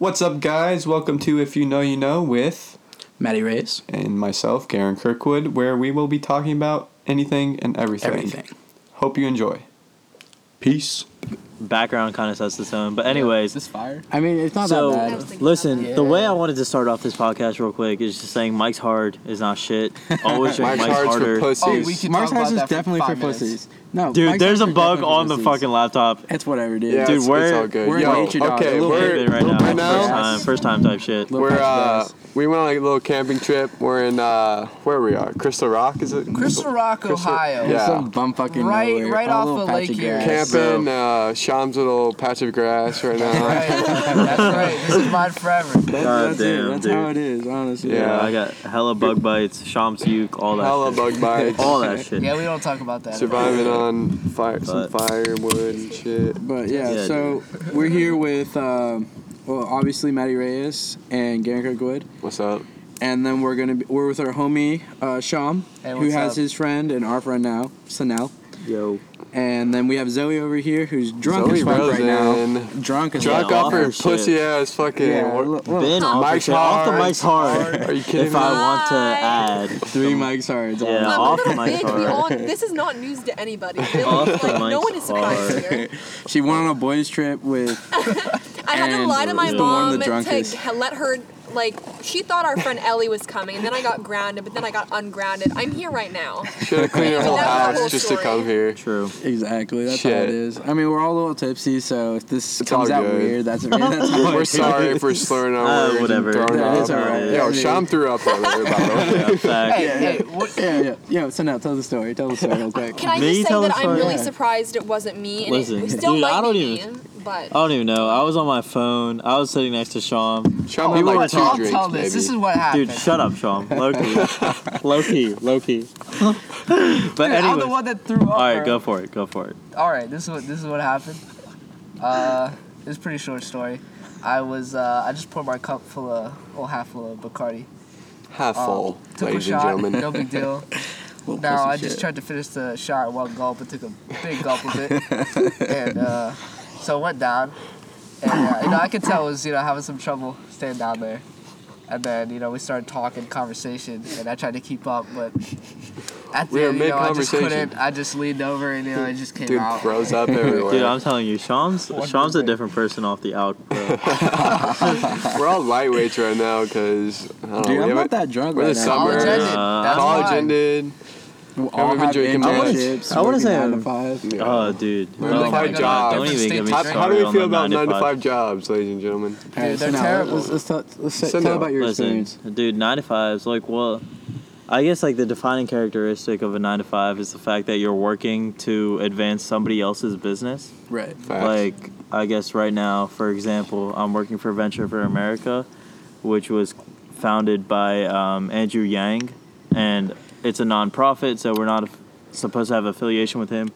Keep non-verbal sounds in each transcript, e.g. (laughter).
What's up, guys? Welcome to If You Know You Know with Maddie Reyes. and myself, Garren Kirkwood, where we will be talking about anything and everything. Everything. Hope you enjoy. Peace. background kind of sets the tone. But anyways, this fire? I mean, it's not so that bad. listen, Yeah. the way I wanted to start off this podcast real quick is just saying Mike's hard is not shit. (laughs) Always drink Mike's Mike's, hard's for pussies. Oh, we can Mark's talk house about is that for definitely for, minutes. pussies. No, Dude, Mike's there's a bug on the fucking laptop. It's whatever, dude. Yeah, Dude, it's, we're- it's all good. we're Yo, nature dogs. okay, A little we're, right now. right now, First time, first time type shit. We're uh, we went on like a little camping trip. We're in uh, where we are, Crystal Rock, is it? Crystal Rock, Crystal- Ohio. Yeah. Some bum fucking Right- nowhere. right a off little of patch Lake grass. Camping, uh, Sham's little patch of grass right now. Right. (laughs) That's right. This is mine forever. That's, God that's it. damn, That's dude. how it is, honestly. Yeah. Yeah, I got hella bug bites, Shams uke, all that. Hella bug bites. All that shit. Yeah, we don't talk about that. Surviving on fire, some But- firewood and shit. But yeah, Yeah, so we're here with, um, well, obviously Maddie Reyes and Garren Kirkwood. What's up? And then we're gonna be, we're with our homie uh, Sham, Hey, who what's has up? his friend and our friend now, Sanel. Yo. And then we have Zoe over here, who's drunk Zoe as fuck right now. Rosen. Drunk as Drunk fuck. Yeah, off off her her shit. pussy ass fucking. Yeah, what- li- little- Been off, Mike's the off the hard. Mike's hard. Are you kidding me? If me? I want to add three Mike's hard. Yeah, I'm off a the little mic's big. We hard. all, this is not news to anybody. Really. (laughs) Off the no mic's one is surprised here. (laughs) She went on a boys trip with. (laughs) I had to And lie to my the one mom the to drunkest. h- let her, like, she thought our friend Ellie was coming, and then I got grounded, but then I got ungrounded. I'm here right now. Should have cleaned your whole That's the house whole just to story. come here. True. Exactly, that's how Shit. it is. I mean, we're all a little tipsy, so if this It's comes out good. weird, that's, that's how (laughs) We're it sorry is. if we're (laughs) slurring our Uh, words whatever. and throwing Yeah, up. it's alright. Yo, I mean- Sham threw up earlier, by the way. Yeah, fact. Hey, hey, what, Yeah, yeah. Yo, so now tell the story. Tell the story real quick. Can I Me just say tell that the I'm story? really Yeah. surprised it wasn't me, and Listen, it still dude, might I don't be even- me, but I don't even know. I was on my phone. I was sitting next to Sean. Sham oh, had I'll, like two I'll drinks, tell maybe. this. This is what happened. Dude, shut up, Sean. Low (laughs) key. low key. Low key. but Dude, I'm the anyway. one that threw up. All right, go for it. Go for it. All right, this is what this is what happened. Uh, it's a pretty short story. I was uh, I just poured my cup full of, well, half full of Bacardi. Half Um, full, took ladies a and shot. gentlemen. No big deal. (laughs) Little Now pussy I just shit. tried to finish the shot in one gulp and took a big gulp of it, (laughs) and uh, so it went down. And uh, you know I could tell it was you know having some trouble staying down there. And then you know we started talking conversation, and I tried to keep up, but at the We end, you know, I just couldn't. I just leaned over, and you know it just came Dude out. throws up (laughs) everywhere. Dude, I'm telling you, Sham's Sham's a different person off the out. bro. (laughs) We're all lightweights right now because I don't know. Dude, we I'm haven't- not that drunk we're right the now. summer. College ended. Uh, That's College why. ended. We all Haven't been have drinking much. internships. I wanna working say nine to five. Yeah. Oh, dude. We're Oh like my a God. job. Don't even get me How- started How do we on feel the about 9 to 5? 5 jobs, ladies and gentlemen? All right, Dude, so they're now terrible. let's, let's, tell, let's say- So tell now- about your Listen, experience. dude, nine to fives. Like, well, I guess like the defining characteristic of a nine to five is the fact that you're working to advance somebody else's business. Right. Facts. Like, I guess right now, for example, I'm working for Venture for America, which was founded by um, Andrew Yang, and it's a nonprofit, so we're not supposed to have affiliation with him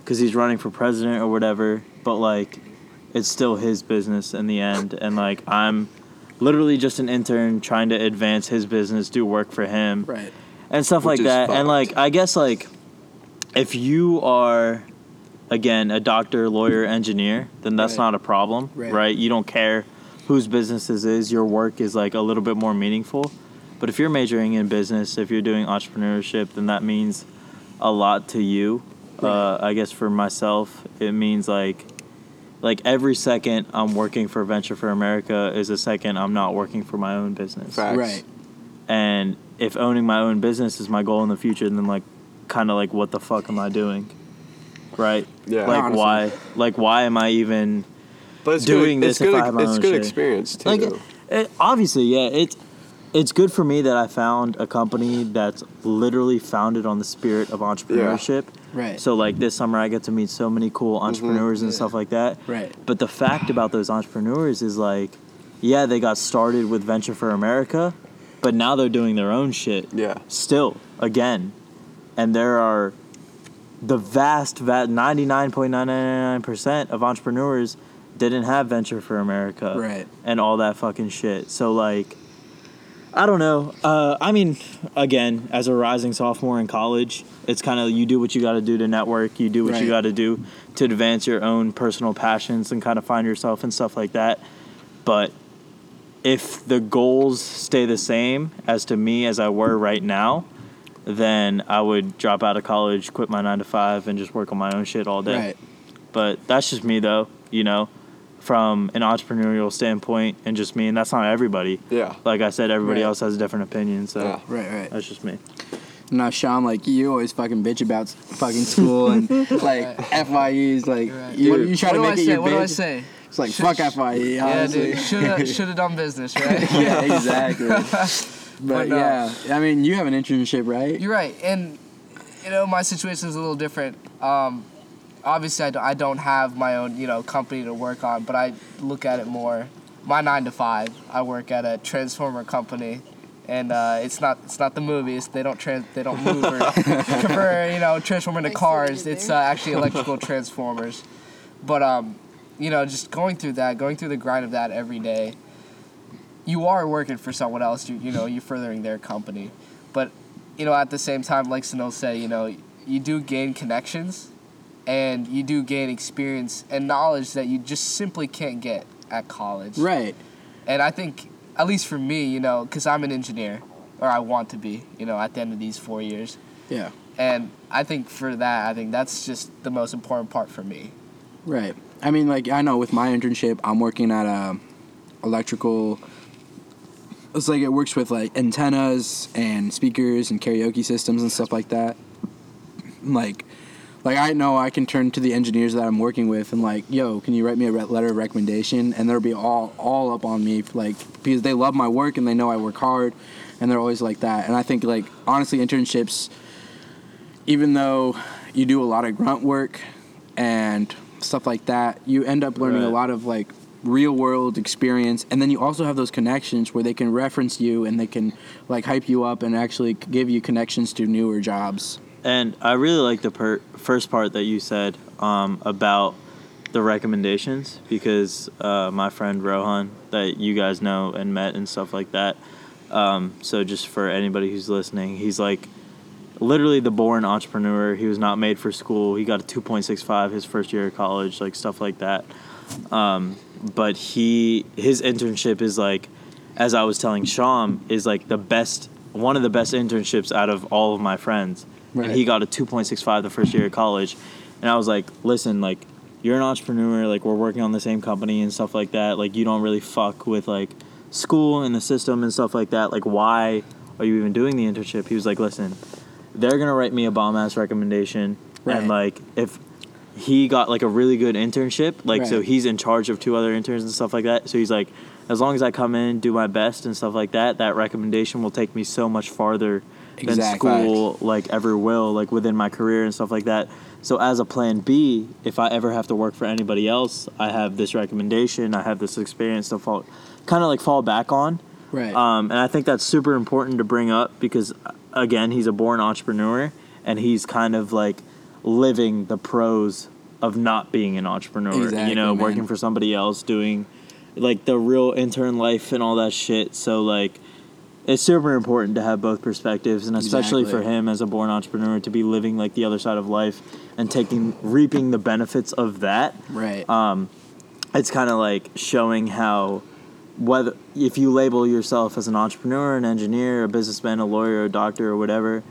because he's running for president or whatever. But like, it's still his business in the end, and like I'm literally just an intern trying to advance his business, do work for him Right. and stuff Which like that. fucked. And like I guess like if you are again a doctor, lawyer, engineer, then that's Right. not a problem, Right. right. You don't care whose business this is. Your work is like a little bit more meaningful. But if you're majoring in business, if you're doing entrepreneurship, then that means a lot to you. Uh, I guess for myself, it means like like every second I'm working for Venture for America is a second I'm not working for my own business. Facts. Right. And if owning my own business is my goal in the future, then like, kind of like, what the fuck am I doing? Right? Yeah. Like Honestly. why? Like why am I even But it's doing good, this it's if good, I have my It's own good shit. experience, too. like? It, obviously, yeah. It's it's good for me that I found a company that's literally founded on the spirit of entrepreneurship. Right. So like this summer, I get to meet so many cool mm-hmm. entrepreneurs and Yeah. stuff like that. Right. But the fact about those entrepreneurs is like, yeah, they got started with Venture for America, but now they're doing their own shit yeah. still again. And there are the vast, vast 99.999% of entrepreneurs didn't have Venture for America Right. and all that fucking shit. So like I don't know. Uh, I mean, again, as a rising sophomore in college, it's kind of you do what you got to do to network. You do what Right. you got to do to advance your own personal passions and kind of find yourself and stuff like that. But if the goals stay the same as to me as I were right now, then I would drop out of college, quit my nine to five, and just work on my own shit all day. Right. But that's just me, though. You know, from an entrepreneurial standpoint, and just me, and that's not everybody. Yeah. Like I said, everybody Right. else has a different opinion, so Yeah. Right, right. that's just me. Now, Sean, like you always fucking bitch about fucking school and (laughs) like FYEs. Like Right. you, What- you try what to do I make it say? your What do I say? It's like Should- fuck FYE. Yeah, dude. Should have should have done business, right? (laughs) yeah, exactly. (laughs) But, But no. yeah, I mean, you have an internship, right? You're right, and you know my situation is a little different. Um, obviously, I don't, I don't have my own you know company to work on, but I look at it more. My nine to five, I work at a transformer company, and uh, it's not it's not the movies. They don't trans they don't move or (laughs) convert you know transform into I see what you cars. It's uh, actually electrical (laughs) transformers, but um, you know just going through that, going through the grind of that every day. You are working for someone else. You you know you're furthering their company, but you know, at the same time, like Sanil said, you know, you do gain connections and you do gain experience and knowledge that you just simply can't get at college. Right. And I think, at least for me, you know, because I'm an engineer, or I want to be, you know, at the end of these four years. Yeah. And I think for that, I think that's just the most important part for me. Right. I mean, like I know with my internship, I'm working at a electrical. It's like it works with like antennas and speakers and karaoke systems and stuff like that. Like, like I know I can turn to the engineers that I'm working with and like, yo, can you write me a letter of recommendation? And they'll be all all up on me, like because they love my work and they know I work hard, and they're always like that. And I think like honestly, internships, even though you do a lot of grunt work and stuff like that, you end up learning a lot of like real world experience and then you also have those connections where they can reference you and they can like hype you up and actually give you connections to newer jobs. And I really like the per- first part that you said um, about the recommendations because uh, my friend Rohan, that you guys know and met and stuff like that. Um, so just for anybody who's listening, he's like literally the born entrepreneur. He was not made for school. He got a 2.65 his first year of college, like stuff like that. Um, but he his internship is like, as I was telling Sham, is like the best one of the best internships out of all of my friends. Right. And he got a 2.65 the first year of college. And I was like, listen, like you're an entrepreneur, like we're working on the same company and stuff like that. Like you don't really fuck with like school and the system and stuff like that. Like why are you even doing the internship? He was like, listen, they're gonna write me a bomb ass recommendation, Right. and like if he got like a really good internship, like so he's in charge of two other interns and stuff like that. So he's like, as long as I come in, do my best and stuff like that, that recommendation will take me so much farther than school like ever will, like within my career and stuff like that. So as a plan B, if I ever have to work for anybody else, I have this recommendation, I have this experience to fall, kind of like fall back on. Right. Um, and I think that's super important to bring up because, uh, again, he's a born entrepreneur and he's kind of like living the pros of not being an entrepreneur. Exactly, you know, man. working for somebody else, doing like the real intern life and all that shit. So, like, it's super important to have both perspectives and especially for him as a born entrepreneur to be living like the other side of life and taking reaping the benefits of that right. um, it's kind of like showing how whether if you label yourself as an entrepreneur, an engineer, a businessman, a lawyer, a doctor, or whatever,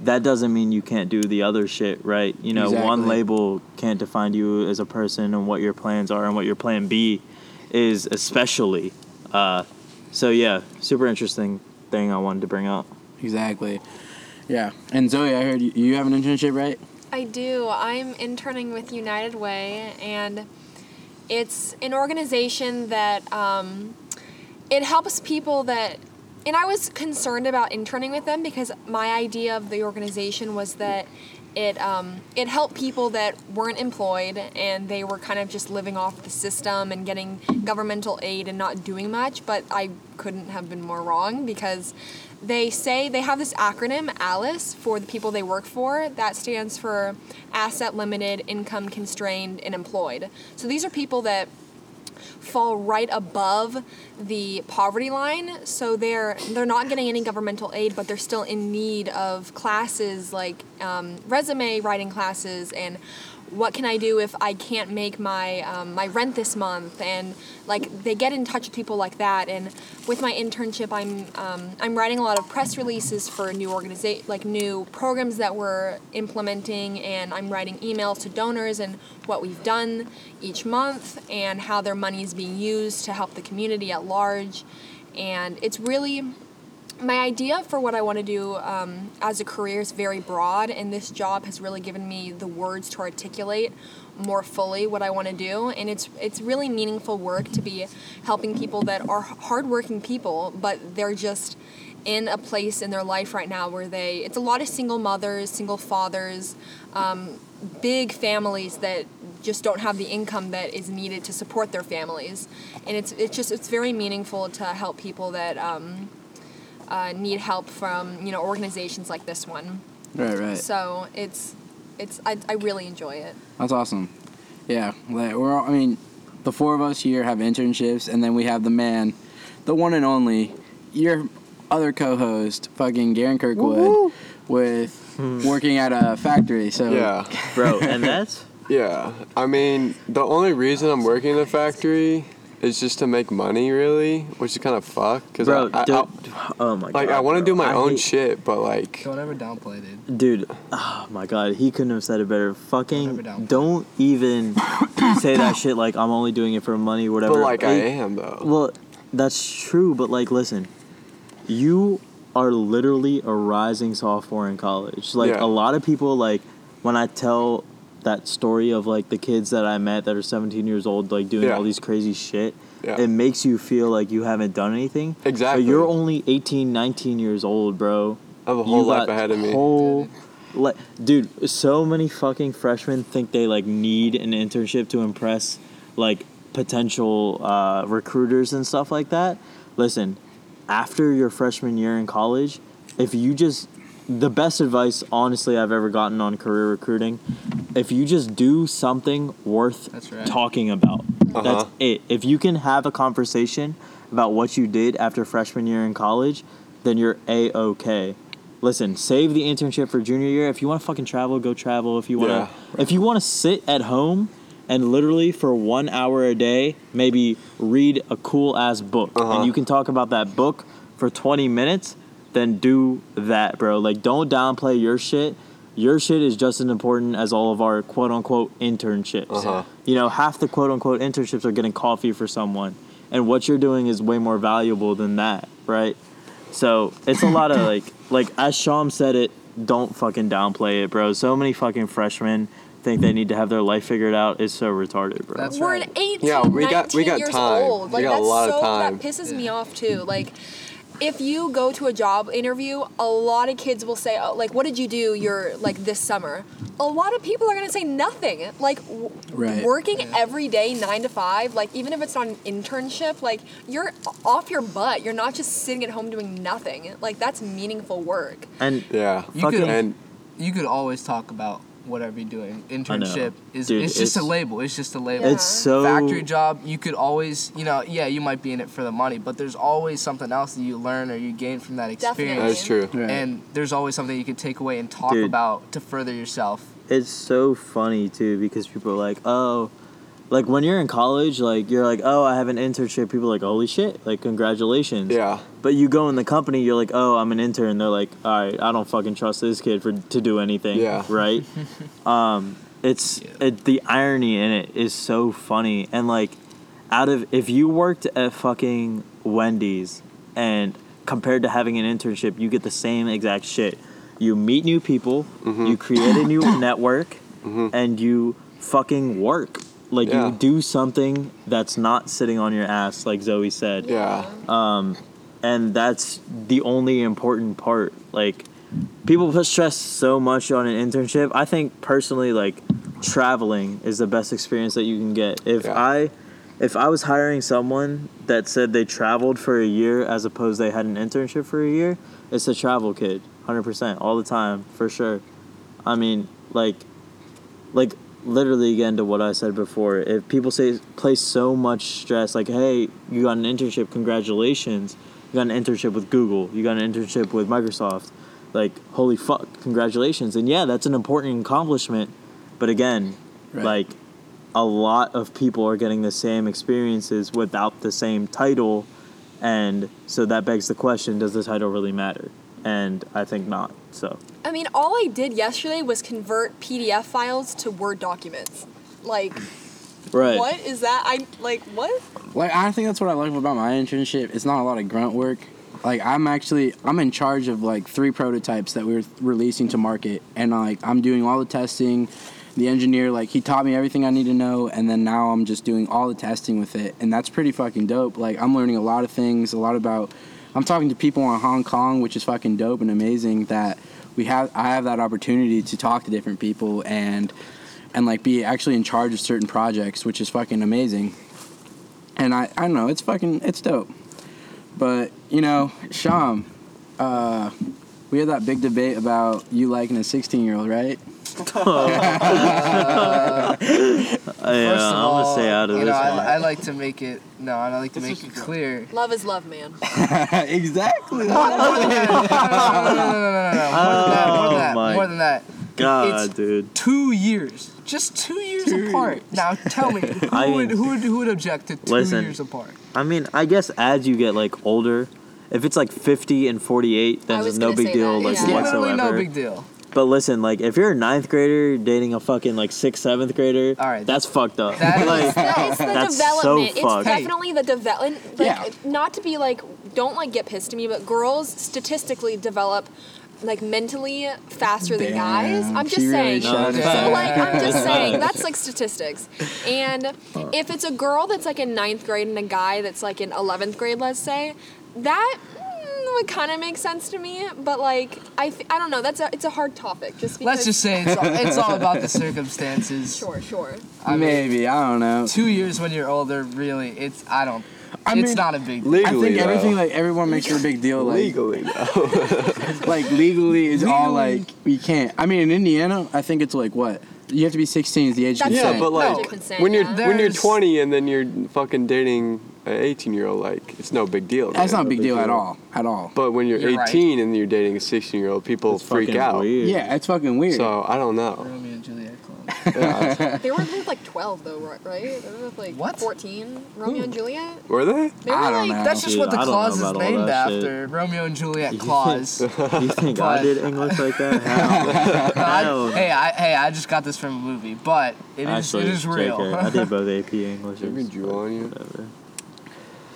that doesn't mean you can't do the other shit, right? You know, one label can't define you as a person and what your plans are and what your plan B is, especially. Uh, so yeah, super interesting thing I wanted to bring up. exactly. Yeah. And Zoe, I heard you, you have an internship, right? I do. I'm interning with United Way, and it's an organization that um, it helps people that. And I was concerned about interning with them because my idea of the organization was that it um, it helped people that weren't employed and they were kind of just living off the system and getting governmental aid and not doing much. But I couldn't have been more wrong because they say they have this acronym ALICE for the people they work for that stands for asset limited income constrained and employed so these are people that fall right above the poverty line. So they're they're not getting any governmental aid but they're still in need of classes like um, resume writing classes and what can I do if I can't make my um, my rent this month? And like they get in touch with people like that. And with my internship, I'm um, I'm writing a lot of press releases for new organiza- like new programs that we're implementing, and I'm writing emails to donors and what we've done each month and how their money is being used to help the community at large. And it's really my idea for what I want to do um, as a career is very broad, and this job has really given me the words to articulate more fully what I want to do. And it's it's really meaningful work to be helping people that are hardworking people, but they're just in a place in their life right now where they it's a lot of single mothers, single fathers, um, big families that just don't have the income that is needed to support their families, and it's it's just it's very meaningful to help people that. Um, uh, need help from you know organizations like this one. Right, right. So it's it's I, I really enjoy it. That's awesome. Yeah, like we're all, I mean, the four of us here have internships, and then we have the man, the one and only, your other co-host, fucking Garren Kirkwood, with working at a factory. So Yeah. bro. And that's (laughs) Yeah. I mean, the only reason I'm working in the factory is just to make money, really, which is kind of fuck. Cause bro. I, I, dude, I- oh my god. like I want to do my I own hate- shit, but like, Don't ever downplay it. Dude, oh my god, he couldn't have said it better. Fucking Whatever, down. don't even say that shit like I'm only doing it for money, whatever. but like I It- am though. Well, that's true, but like, listen, you are literally a rising sophomore in college. Like, Yeah. a lot of people, like, when I tell that story of like the kids that I met that are 17 years old, like doing Yeah. all these crazy shit, Yeah. it makes you feel like you haven't done anything. Exactly. But you're only 18, 19 years old, bro. I have a whole You life ahead of me. Whole, like, dude, so many fucking freshmen think they like need an internship to impress like potential uh, recruiters and stuff like that. Listen, after your freshman year in college, if you just the best advice honestly I've ever gotten on career recruiting, if you just do something worth That's right. talking about. That's Uh-huh. it. If you can have a conversation about what you did after freshman year in college, then you're a okay. Listen, save the internship for junior year. If you want to fucking travel, go travel. If you want to, Yeah. if you want to sit at home and literally for one hour a day, maybe read a cool ass book, Uh-huh. and you can talk about that book for 20 minutes, then do that, bro. Like, don't downplay your shit. Your shit is just as important as all of our quote unquote internships. Uh-huh. You know, half the quote unquote internships are getting coffee for someone, and what you're doing is way more valuable than that, right? So it's a lot of (laughs) like, like as Sham said it, don't fucking downplay it, bro. So many fucking freshmen think they need to have their life figured out. It's so retarded, bro. That's We're right. at 18, Yeah, we got- we 19 got years time. old. We Like got a that's lot of so time. that pisses me off too. Like if you go to a job interview, a lot of kids will say, oh, like, what did you do your like this summer? A lot of people are gonna say nothing. Like w- Right. working every day nine to five, like even if it's not an internship, like you're off your butt. You're not just sitting at home doing nothing. Like that's meaningful work. and yeah. You Fucking- could And you could always talk about whatever you're doing. Internship is Dude, it's just a label. It's just a label. Yeah. it's so factory job you could always you know yeah you might be in it for the money but there's always something else that you learn or you gain from that experience that's true. Right. and there's always something you could take away and talk Dude. about to further yourself it's so funny too because people are like, oh, like when you're in college, like you're like, oh, I have an internship. People are like, holy shit, like congratulations. Yeah. But you go in the company, you're like, oh, I'm an intern. They're like, all right, I don't fucking trust this kid for to do anything. Yeah. (laughs) Right. um, it's it, the irony in it is so funny and like, out of if you worked at fucking Wendy's and compared to having an internship, you get the same exact shit. You meet new people, Mm-hmm. you create a new (coughs) network, and you fucking work. Like Yeah. you do something that's not sitting on your ass, like Zoe said Yeah. Um, and that's the only important part like people put stress so much on an internship i think personally like traveling is the best experience that you can get if Yeah. i if i was hiring someone that said they traveled for a year as opposed they had an internship for a year it's a travel kid 100% all the time for sure i mean like like literally again to what I said before, if people say place so much stress, like, hey, you got an internship, congratulations. You got an internship with Google, you got an internship with Microsoft, like, holy fuck, congratulations. And yeah, that's an important accomplishment. But again, Right. Like, a lot of people are getting the same experiences without the same title, and so that begs the question: Does the title really matter? And I think not. So I mean, all I did yesterday was convert PDF files to Word documents. Like, right. what is that? I like what? Like I think that's what I like about my internship. It's not a lot of grunt work. Like I'm actually I'm in charge of like three prototypes that we're releasing to market, and like I'm doing all the testing. The engineer like he taught me everything I need to know, and then now I'm just doing all the testing with it, and that's pretty fucking dope. Like I'm learning a lot of things, a lot about. I'm talking to people in Hong Kong, which is fucking dope and amazing that we have. I have that opportunity to talk to different people and and like be actually in charge of certain projects, which is fucking amazing and I, I don't know, it's fucking, it's dope. But you know, Sham, uh, we had that big debate about you liking a 16 year old, right? Uh, yeah, First of I'm all, gonna stay out of you this know, I, one. I like to make it. No, I like to make it clear. Love is love, man. exactly. no, no, no, no, no, no, no, no. More than that. More than Oh that. More than that. God, it's- dude. Two years. Just two years apart. Now tell me, who I would mean- who would who would object to two Listen. years apart? I mean, I guess as you get like older, if it's like 50 and 48, then I it's was no gonna big say deal, that, like yeah. whatsoever. Literally no big deal. But listen, like if you're a ninth grader dating a fucking like sixth, seventh grader, All right. that's fucked up. That (laughs) is- like, It's the (laughs) That's so development. it's fucked. definitely the development. Like, Yeah. not to be like, don't like get pissed at me, but girls statistically develop like mentally faster than guys. I'm just really saying. shot it so like, I'm just saying that's like statistics. And if it's a girl that's like in ninth grade and a guy that's like in eleventh grade, let's say, that. Would kind of make sense to me, but like I, I don't know. That's a it's a hard topic. Just because. Let's just say it's all, it's all about the circumstances. (laughs) sure, sure. I mean, Maybe I don't know. two years when you're older, really, it's I don't. I it's mean, not a big deal. Legally, I think though. everything like everyone makes it a big deal. Like legally though. (laughs) like legally is all like we can't. I mean, in Indiana, I think it's like what you have to be 16 is the age of That's yeah, consent. but like Consent, when you're yeah. when you're 20 and then you're fucking dating an 18 year old, like it's no big deal. That's man. not a big deal at all. At all. But when you're, You're right. 18 and you're dating a 16 year old, people it's freak fucking out. Weird. Yeah, it's fucking weird. So I don't know. Romeo and Juliet clone. (laughs) Yeah. (laughs) They were both like 12 though, right? They were both like What? 14. Romeo and hmm. Juliet. Were they? They were I don't like know. That's just Dude, what the I don't know clause is about all named that shit. after. Romeo and Juliet You clause. (laughs) You think I But- did English like that? Hell, No, I- hell no. hey, I, hey, I just got this from a movie, but it is Actually, it is real. JK, I did both AP English. Maybe drew on you. Whatever.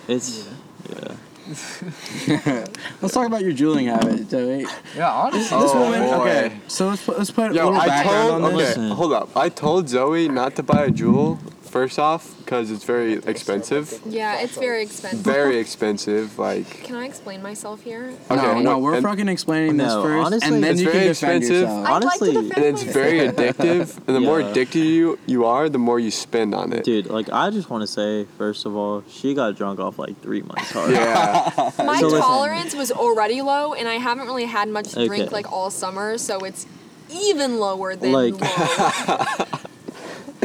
It's yeah. (laughs) Let's talk about your Juuling habit, Joey. yeah, honestly. This Oh, woman. boy. Okay, so let's put, let's put a little I background told. on this. Okay, hold up. I told Zoe not to buy a Juul. First off, because it's very expensive. Yeah, it's very expensive. Very expensive. Like. Can I explain myself here? no, Okay, no, no, we're and- fucking explaining this No, first, honestly, and then It's you can very defend expensive. yourself. I'd like Honestly- And it's very addictive, and the more (laughs) addicted you you are, the more you spend on it. Dude, like I just want to say, first of all, she got drunk off like three months hard. Yeah. (laughs) My So listen. tolerance was already low, and I haven't really had much to drink like all summer, so it's even lower than Like- low. (laughs)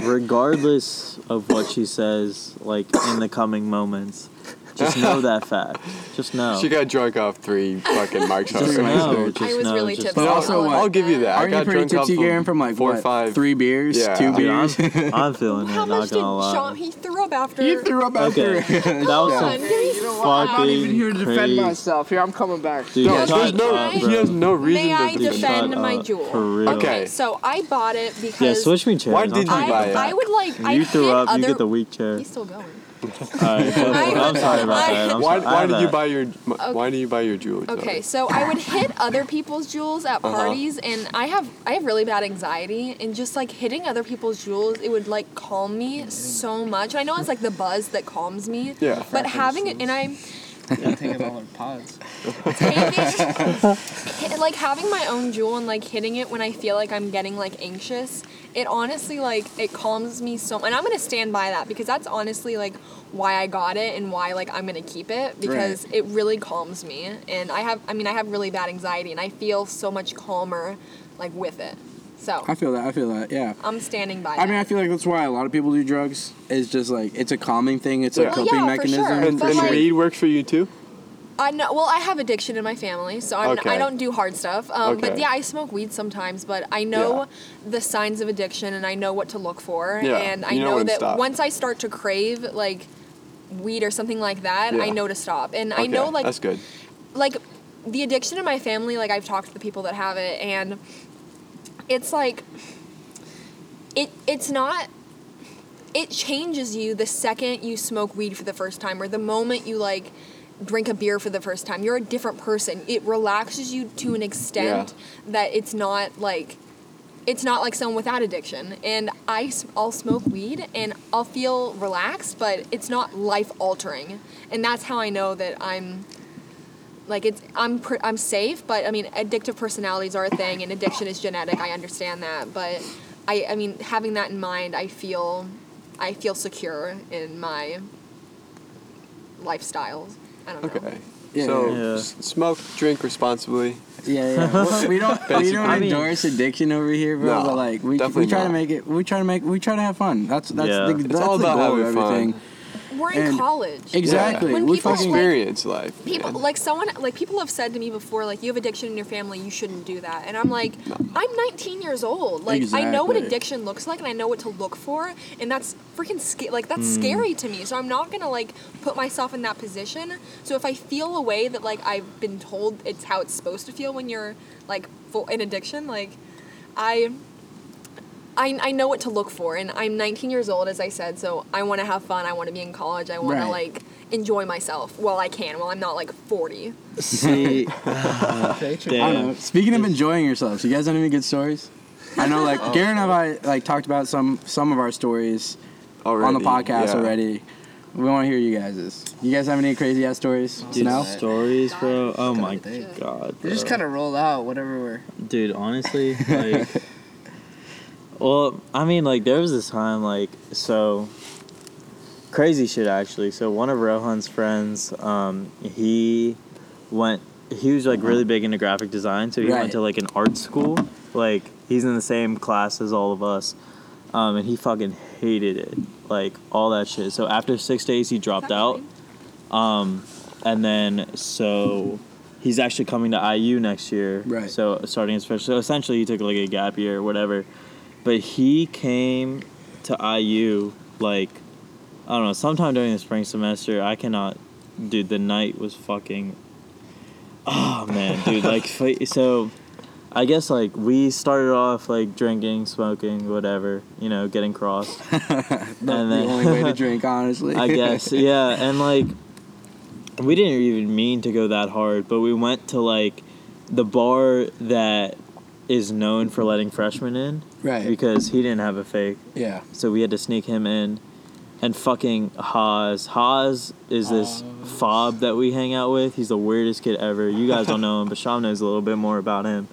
Regardless of what she says, like in the coming moments, just know that fact. Just know. She got drunk off three fucking marks (laughs) just already. know. Just I was know, really tipsy. But also I'll what- I'll give you that. Aren't you got pretty drunk tipsy, of Garren, from like four what, or five. three beers, Yeah. two Dude, I'm, beers? (laughs) I'm feeling it. How it. much Not did gonna lie. Sean? He threw up after. you threw up after. Okay, (laughs) that was Come some on, give me fucking I'm not even here to defend crazy. myself. Here, I'm coming back. Dude, No, there's no, up, he has no reason May to Dude, defend shut my Juul? For real. Okay. So I bought it because Yeah, switch me chairs. Why did you buy it? I would like. You threw up. You get the weak chair. He's still going. Alright, go I, I'm sorry about I- that. I'm Why, sorry. Why have did you buy your Why do you buy your jewelry? Okay, so I would hit other people's Juuls at Uh-huh. parties, and I have I have really bad anxiety, and just like hitting other people's Juuls, it would like calm me so much. And I know it's like the buzz that calms me. Yeah. But having it, and I (laughs) Take it all in pods. taking (laughs) like having my own Juul and like hitting it when I feel like I'm getting like anxious, it honestly like it calms me so and I'm gonna stand by that because that's honestly like why I got it and why like I'm gonna keep it because it really calms me and I have I mean I have really bad anxiety and I feel so much calmer like with it. So I feel that. I feel that. Yeah. I'm standing by I that. mean, I feel like that's why a lot of people do drugs. It's just like it's a calming thing. It's a Well, coping yeah, for mechanism. sure. And, But and like- weed works for you too. I know. Well, I have addiction in my family, so I'm, Okay. I don't do hard stuff. Um, But Okay. yeah, I smoke weed sometimes. But I know the signs of addiction, and I know what to look for. Yeah, And I you know know when to that stop. once I start to crave like weed or something like that, I Yeah. know to stop. And I know like that's good. like the addiction in my family. Like I've talked to the people that have it, and it's like it. It's not it changes you the second you smoke weed for the first time or the moment you like drink a beer for the first time. You're a different person. It relaxes you to an extent that it's not like it's not like someone without addiction. And I, i'll smoke weed and i'll feel relaxed but it's not life altering and that's how i know that i'm like it's i'm pr- i'm safe but i mean addictive personalities are a thing and addiction is genetic i understand that but i i mean having that in mind i feel i feel secure in my lifestyle i don't know Okay. Yeah, so yeah. s- smoke, drink responsibly. Yeah, yeah. (laughs) Well, we don't we Basically. don't I mean- endorse addiction over here, bro. No, but like we, we definitely try to make it. We try to make. We try to have fun. That's that's Yeah. the, It's all the about goal of having fun. everything. We're in And- college Exactly. When we people, fucking like- Experience life. people man. like someone like people have said to me before like you have addiction in your family you shouldn't do that and i'm like i'm 19 years old like i know what addiction looks like and i know what to look for and that's freaking sca- like that's Hmm. scary to me so i'm not gonna like put myself in that position so if i feel a way that like i've been told it's how it's supposed to feel when you're like full in addiction like i I, I know what to look for and i'm 19 years old as i said so i want to have fun i want to be in college i want Right. to like enjoy myself while i can while i'm not like 40 See, Okay. (laughs) Damn. (laughs) I don't know. Speaking of enjoying yourselves, you guys have any good stories? I know, like (laughs) oh. Garren and I, like talked about some some of our stories already, on the podcast yeah. already. We want to hear you guys'. You guys have any crazy ass stories? dude, no. stories, bro. Oh my day. god. We just kind of roll out whatever we're. dude honestly like well i mean like there was this time like so crazy shit actually so one of rohan's friends um he went he was like really big into graphic design so he Right. went to like an art school like he's in the same class as all of us um and he fucking hated it like all that shit so after six days he dropped out um, and then so he's actually coming to IU next year. Right. So starting his freshman. So essentially, he took like a gap year or whatever. But he came to IU like I don't know sometime during the spring semester. I cannot, dude. The night was fucking. Oh man, dude. (laughs) Like so. I guess like we started off like drinking, smoking, whatever, you know, getting crossed. (laughs) the, And the then- only way to (laughs) drink, honestly. I guess, yeah. And like, we didn't even mean to go that hard, but we went to like the bar that is known for letting freshmen in right. because he didn't have a fake, yeah. so we had to sneak him in. And fucking Haas. Haas is this fob that we hang out with. He's the weirdest kid ever. You guys don't know him, but Sham knows a little bit more about him.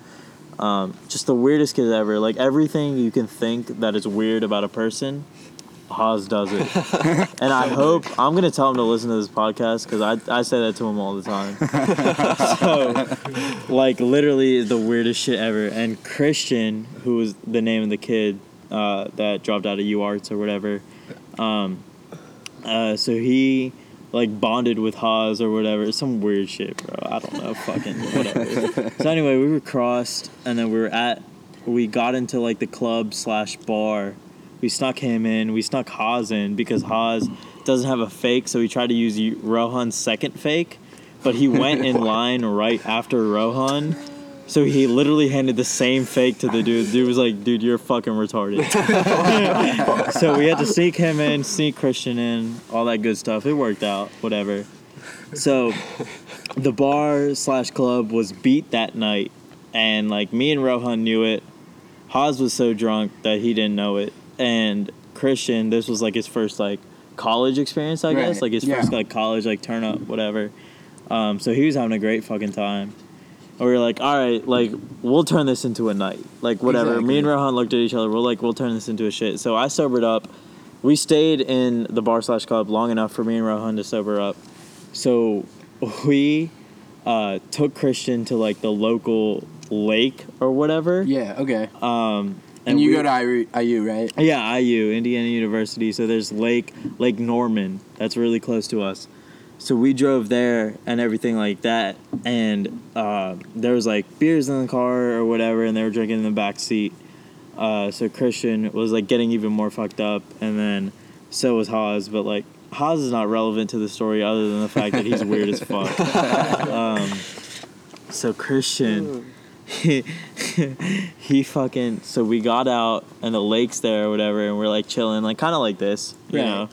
Um, just the weirdest kid ever. Like everything you can think that is weird about a person, Haas does it. (laughs) and I hope I'm gonna tell him to listen to this podcast because I I say that to him all the time. (laughs) so, like literally the weirdest shit ever. And Christian, who was the name of the kid uh, that dropped out of U Arts or whatever, um, uh, so he like bonded with Haas or whatever. Some weird shit, bro. I don't know, fucking whatever. so anyway, we were crossed, and then we were at. We got into like the club slash bar. We snuck him in. We snuck Haas in because Haas doesn't have a fake, so we tried to use Rohan's second fake, but he went (laughs) in line right after Rohan. So he literally handed the same fake to the dude. The dude was like, "Dude, you're fucking retarded." (laughs) so we had to sneak him in, sneak Christian in, all that good stuff. It worked out, whatever. So the bar slash club was beat that night, and like me and Rohan knew it. Haas was so drunk that he didn't know it, and Christian, this was like his first like college experience, I guess, Right, like his yeah. first like college like turn up, whatever. Um, so he was having a great fucking time. And we were like, all right, like we'll turn this into a night, like whatever. Me and Rohan looked at each other. We're like, we'll turn this into a shit. So I sobered up. We stayed in the bar slash club long enough for me and Rohan to sober up. So we uh, took Christian to like the local lake or whatever. Yeah. Okay. Um, And, you we- go to IU, IU, right? yeah, IU, Indiana University. So there's Lake Lake Norman. That's really close to us. so we drove there and everything like that, and uh, there was like beers in the car or whatever, and they were drinking in the back seat. Uh, so Christian was like getting even more fucked up, and then so was Haas, but like Haas is not relevant to the story other than the fact that he's weird as fuck. (laughs) Um, so Christian, he, (laughs) he fucking so we got out and the lake's there or whatever, and we're like chilling, like kind of like this, you Right. know.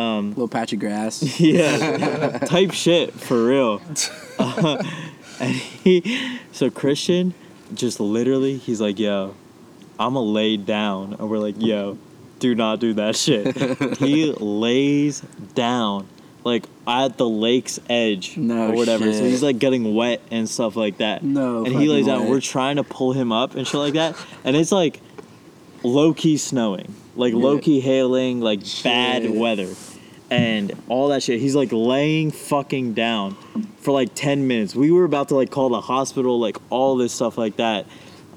Um, Little patch of grass. (laughs) yeah, (laughs) type shit for real. Uh, and he, so Christian, just literally, he's like, "Yo, I'ma lay down," and we're like, "Yo, do not do that shit." he lays down, like at the lake's edge No or whatever. So he's like getting wet and stuff like that. No and he lays down. We're trying to pull him up and shit like that, and it's like low key snowing, like Yeah. low key hailing, like bad weather, and all that shit. He's like laying fucking down for like ten minutes. We were about to like call the hospital, like all this stuff like that,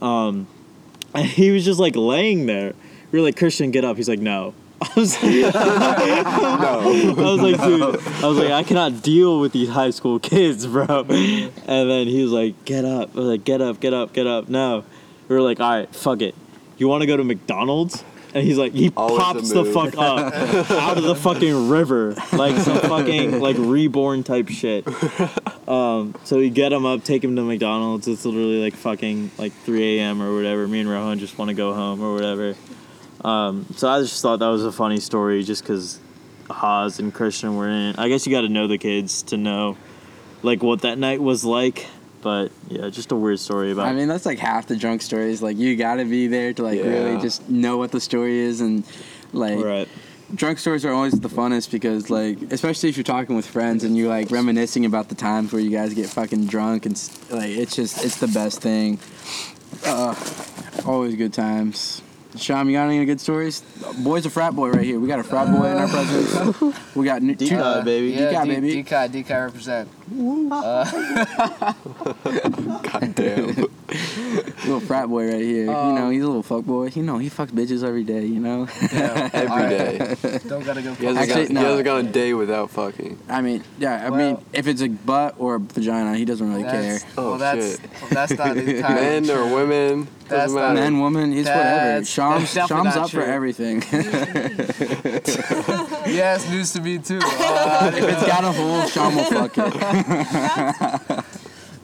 um, (laughs) and he was just like laying there. We were like, Christian, get up. He's like, no. I was, (laughs) I was like, dude, I was like, I cannot deal with these high school kids, bro. And then he was like, get up. I was like, get up, get up, get up. No. We were like, all right, fuck it. You want to go to McDonald's? And he's like, he Always pops the fuck up (laughs) out of the fucking river, like some fucking like reborn type shit. Um, so we get him up, take him to McDonald's. It's literally like fucking like 3 a.m. or whatever. Me and Rohan just want to go home or whatever. Um, so I just thought that was a funny story, just because Haas and Christian were in. I guess you got to know the kids to know, like what that night was like. But yeah, just a weird story about. I mean, that's like half the drunk stories. Like, you gotta be there to like Yeah. really just know what the story is, and like right. drunk stories are always the funnest because like, especially if you're talking with friends and you're like reminiscing about the times where you guys get fucking drunk and like it's just it's the best thing. Uh, always good times. Sham, you got any good stories? Boy's a frat boy right here. We got a frat boy in our presence. (laughs) We got new, two, Uh, baby. Yeah, DK, D- baby. DK, DK represent. (laughs) (laughs) God damn. Little frat boy right here. you know, he's a little fuck boy. You know, he fucks bitches every day. You know. Yeah, Every alright. (laughs) day. Don't gotta go. He hasn't, Actually, gone, no. he hasn't gone a day without fucking. I mean, yeah. I Well- mean, if it's a butt or a vagina, he doesn't really care. Oh, well, that's shit. well, that's not (laughs) entirely Men or women, That's doesn't not- Man, woman, he's whatever. That's- Shams, that's Shams not up for everything. (laughs) Yeah, it's news to me too. Uh, if it's got a hole, Sham will fuck it.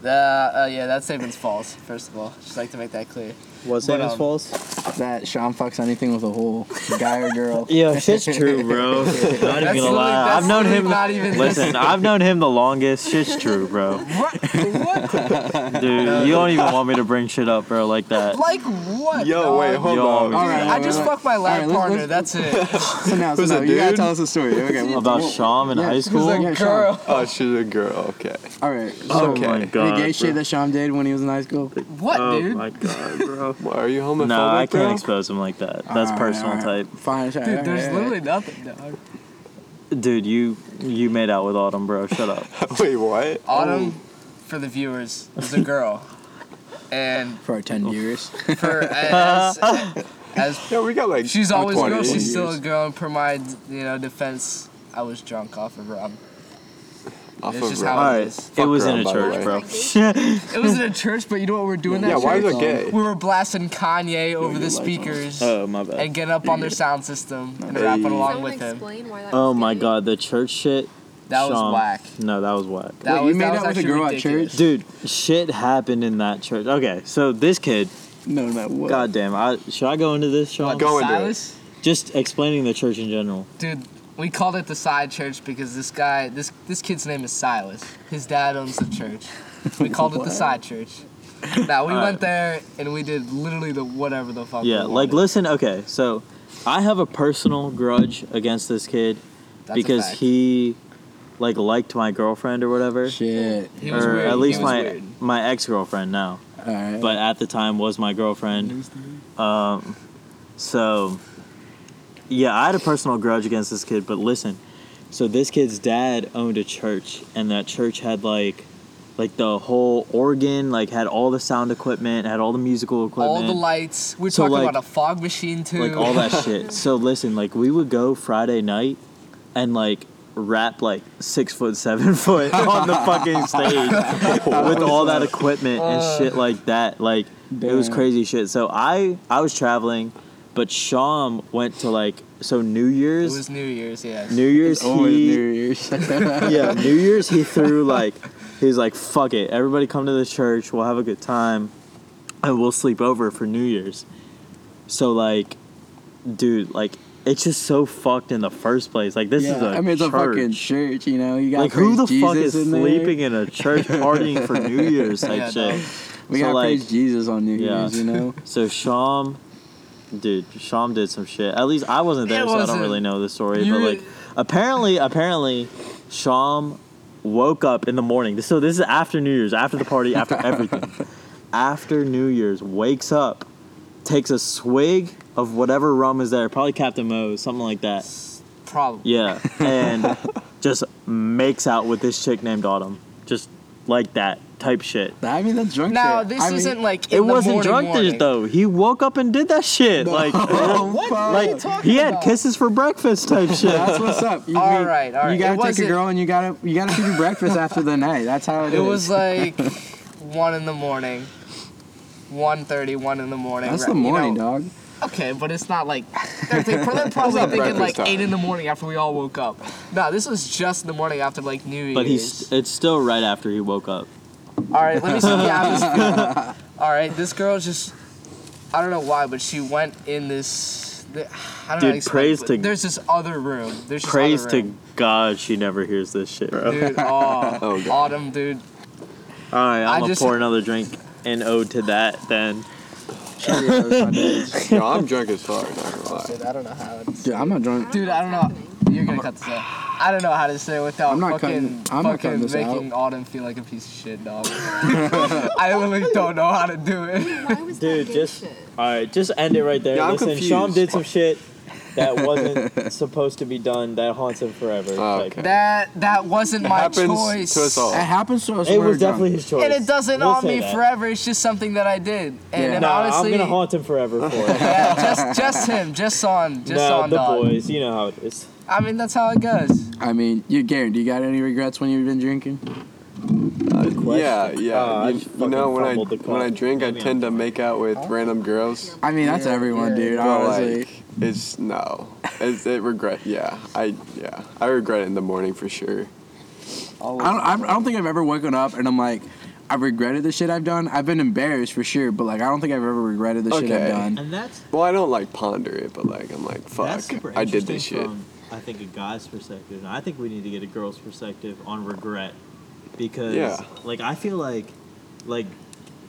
Uh, uh, yeah, that statement's false. First of all, just like to make that clear. What's But, that um, false? That Sham fucks anything with a hole, guy or girl. (laughs) Yeah, shit's true, bro. (laughs) Not even That's gonna literally- lie. that's I've known literally him. not even- Listen, I've known him the longest. Shit's true, bro. (laughs) What? what? Dude, you don't even want me to bring shit up, bro, like that. Like what? Yo, dog? wait, hold Yo, on. All right, I just wait, wait. fucked my lab All right, let's- partner. let's- That's it. So now, so Who's now, it, you gotta dude? tell us a story. Okay. we'll- About we'll- Sham in yeah. high She's school? a Yeah, girl. Oh, she's a girl. Okay. All right. Oh Okay. my Any god. gay shit bro. that Sham did when he was in high school? What, dude? Oh dude? my god, bro. What, are you homophobic, No, I can't expose him like that. That's All right, personal all right. type. Fine. Dude, Dude, there's literally nothing, dog. Dude, you you made out with Autumn, bro. Shut up. (laughs) Wait, what? Autumn, oh. for the viewers, is a girl, (laughs) and for our ten oh. years. (laughs) for as as Yeah, we got like. she's always a girl, she's still a girl. And per my you know defense, I was drunk off of rum. Off it's of just Rum. how it Alright, is. it was in Rum, a by the church, way. bro. (laughs) It was in a church, but you know what we're doing that Yeah, why is church? it gay? We were blasting Kanye over the your light on. speakers oh my bad. and getting up on their sound system and Hey. rapping along Someone with him. explain why that Oh was my gay? god, the church shit. That was Sean. whack. No, that was whack. That Wait, you was, made that out was with a actually girl at ridiculous. church? Dude, shit happened in that church. Okay, so this kid, no, no. What? god damn, I should I go into this, Sean? Go into it. Silas? Just explaining the church in general. Dude, we called it the side church because this guy, this this kid's name is Silas. His dad owns the church. We called it the side church. Now we Alright. went there and we did literally the whatever the fuck. Yeah, we like wanted. listen, okay, so I have a personal grudge against this kid That's a because fact. he like liked my girlfriend or whatever. Shit. He was or weird. at least he was my weird. my ex girlfriend now. All right. But at the time was my girlfriend. Um so yeah, I had a personal grudge against this kid, but listen. So this kid's dad owned a church and that church had like like the whole organ, like had all the sound equipment, had all the musical equipment, all the lights. We're So, talking like- about a fog machine too. like all that shit. (laughs) So listen, like we would go Friday night, and like rap like six foot, seven (laughs) foot on the fucking stage with all that equipment and uh. shit like that. Like it was crazy shit. So I I was traveling, but Sham went to like so New Year's. It was New Year's, yes. New Year's Always he New Year's. (laughs) yeah, New Year's he threw like he's like, fuck it, everybody come to the church, we'll have a good time, and we'll sleep over for New Year's. So like, dude, like it's just so fucked in the first place. Like this is a I mean, it's a fucking church. church, you know. You got Like who the praise fuck is in there. sleeping in a church partying for New Year's type (laughs) Yeah, shit? no. We So, got like- praise Jesus on New Yeah. Year's, you know. So Sham, dude, Sham did some shit. At least I wasn't there, It so I don't really know the story. You but like, apparently, apparently, Sham woke up in the morning. So this is after New Year's, after the party, after (laughs) everything. after New Year's, wakes up, takes a swig of whatever rum is there, probably Captain Moe's, something like that. Probably. Yeah, and (laughs) just makes out with this chick named Autumn, just like that type shit. I mean, that's drunk Now shit. this I isn't like It the wasn't morning, drunk morning. though. He woke up and did that shit. Like, (laughs) Oh, What? fuck. What are you like talking he had about? kisses for breakfast type shit. That's what's up. You, (laughs) All you- right, all right. You gotta It take a girl and you gotta you gotta feed her breakfast after the night. That's how it is. It was like (laughs) one in the morning. 1.30, 1 in the morning. That's right, the you morning, know. dog. Okay, but it's not like they're, they're probably thinking like time. eight in the morning after we all woke up. No, this was just in the morning after like New Year's. But he's it's still right after he woke up. All right, let me see the atmosphere. (laughs) All right, this girl just, I don't know why, but she went in this. The, I don't Dude, to explain, praise to- There's this other room. There's this Praise other to. God she never hears this shit, bro. Dude, (laughs) oh, Oh, God. autumn, dude. All right, I I'm gonna just- pour another drink and ode to that then. (laughs) Yo, I'm drunk as fuck. Not gonna lie. Dude, I don't know how. It's, Dude, I'm not drunk. dude, I don't know. You're gonna cut this out. I don't know how to say it without I'm not fucking, cutting- I'm not cutting this making Autumn feel like a piece of shit, dog. (laughs) I literally don't know how to do it. Why was Dude, that gay just shit? all right, just end it right there. Yeah, I'm Listen, confused. Sean did some (laughs) shit that wasn't supposed to be done. That haunts him forever. Oh, Like, okay. That that wasn't my happens choice. to us all. It happens to us. It when we're was definitely drunk. his choice. And it doesn't We'll haunt say me that. forever. It's just something that I did. And, Yeah. and Nah, honestly, I'm gonna haunt him forever for it. (laughs) yeah, just just him, just on, just no, on the dog. boys, you know how it is. I mean, that's how it goes. I mean, you, Garren, do you got any regrets when you've been drinking? Yeah, yeah. Oh, I you, you know, when I when I drink, I tend to make out with random girls. I mean, that's everyone, yeah. dude. But Honestly. like, it's no. It's, it regret. Yeah, I yeah. I regret it in the morning for sure. I don't, I I don't think I've ever woken up and I'm like, I've regretted the shit I've done. I've been embarrassed for sure, but like, I don't think I've ever regretted the shit I've done. And that's Well, I don't like ponder it, but like I'm like, fuck, I did this shit. From, I think a guy's perspective. And I think we need to get a girl's perspective on regret because, Yeah. like, I feel like, like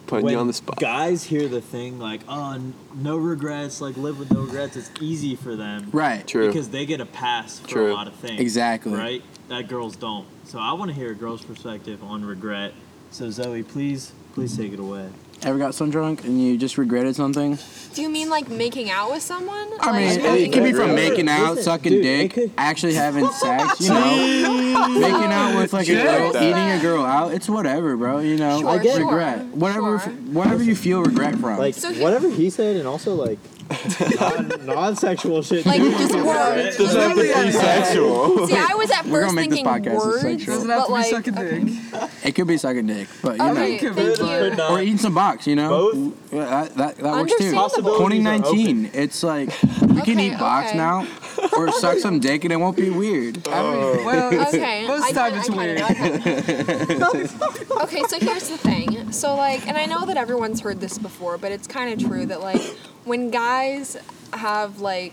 Putting when you on the spot. guys hear the thing like, "Oh, no regrets," like live with no regrets. It's easy for them, Right. True. Because they get a pass for True. a lot of things. Exactly. Right? That girls don't. So I want to hear a girl's perspective on regret. So Zoe, please, please take it away. Ever got so drunk and you just regretted something? Do you mean like making out with someone? I mean, it, it could be from making out, sucking dude, dick, could- actually having sex, you know, (laughs) making out with like a girl, eating a girl out. It's whatever, bro. You know, Sure, I get regret, sure, whatever, sure. whatever you feel regret from. Like So he- whatever he said, and also like non non-sexual shit. Like just words. Doesn't have to be sexual. See, I was at We're first gonna make this thinking podcast words, sexual. Doesn't but like, okay. it could be sucking dick, but you Okay, know, thank Could you. not. or eating some box, you know. Both? Yeah, that that, that works too. Understandable. Possibilities are 2019, it's like you can Okay, eat box okay. now, or suck some dick and it won't be weird. well, Okay. most I time get- it's I weird. it, I (laughs) okay, so here's the thing. So like, and I know that everyone's heard this before, but it's kind of true that like when guys have like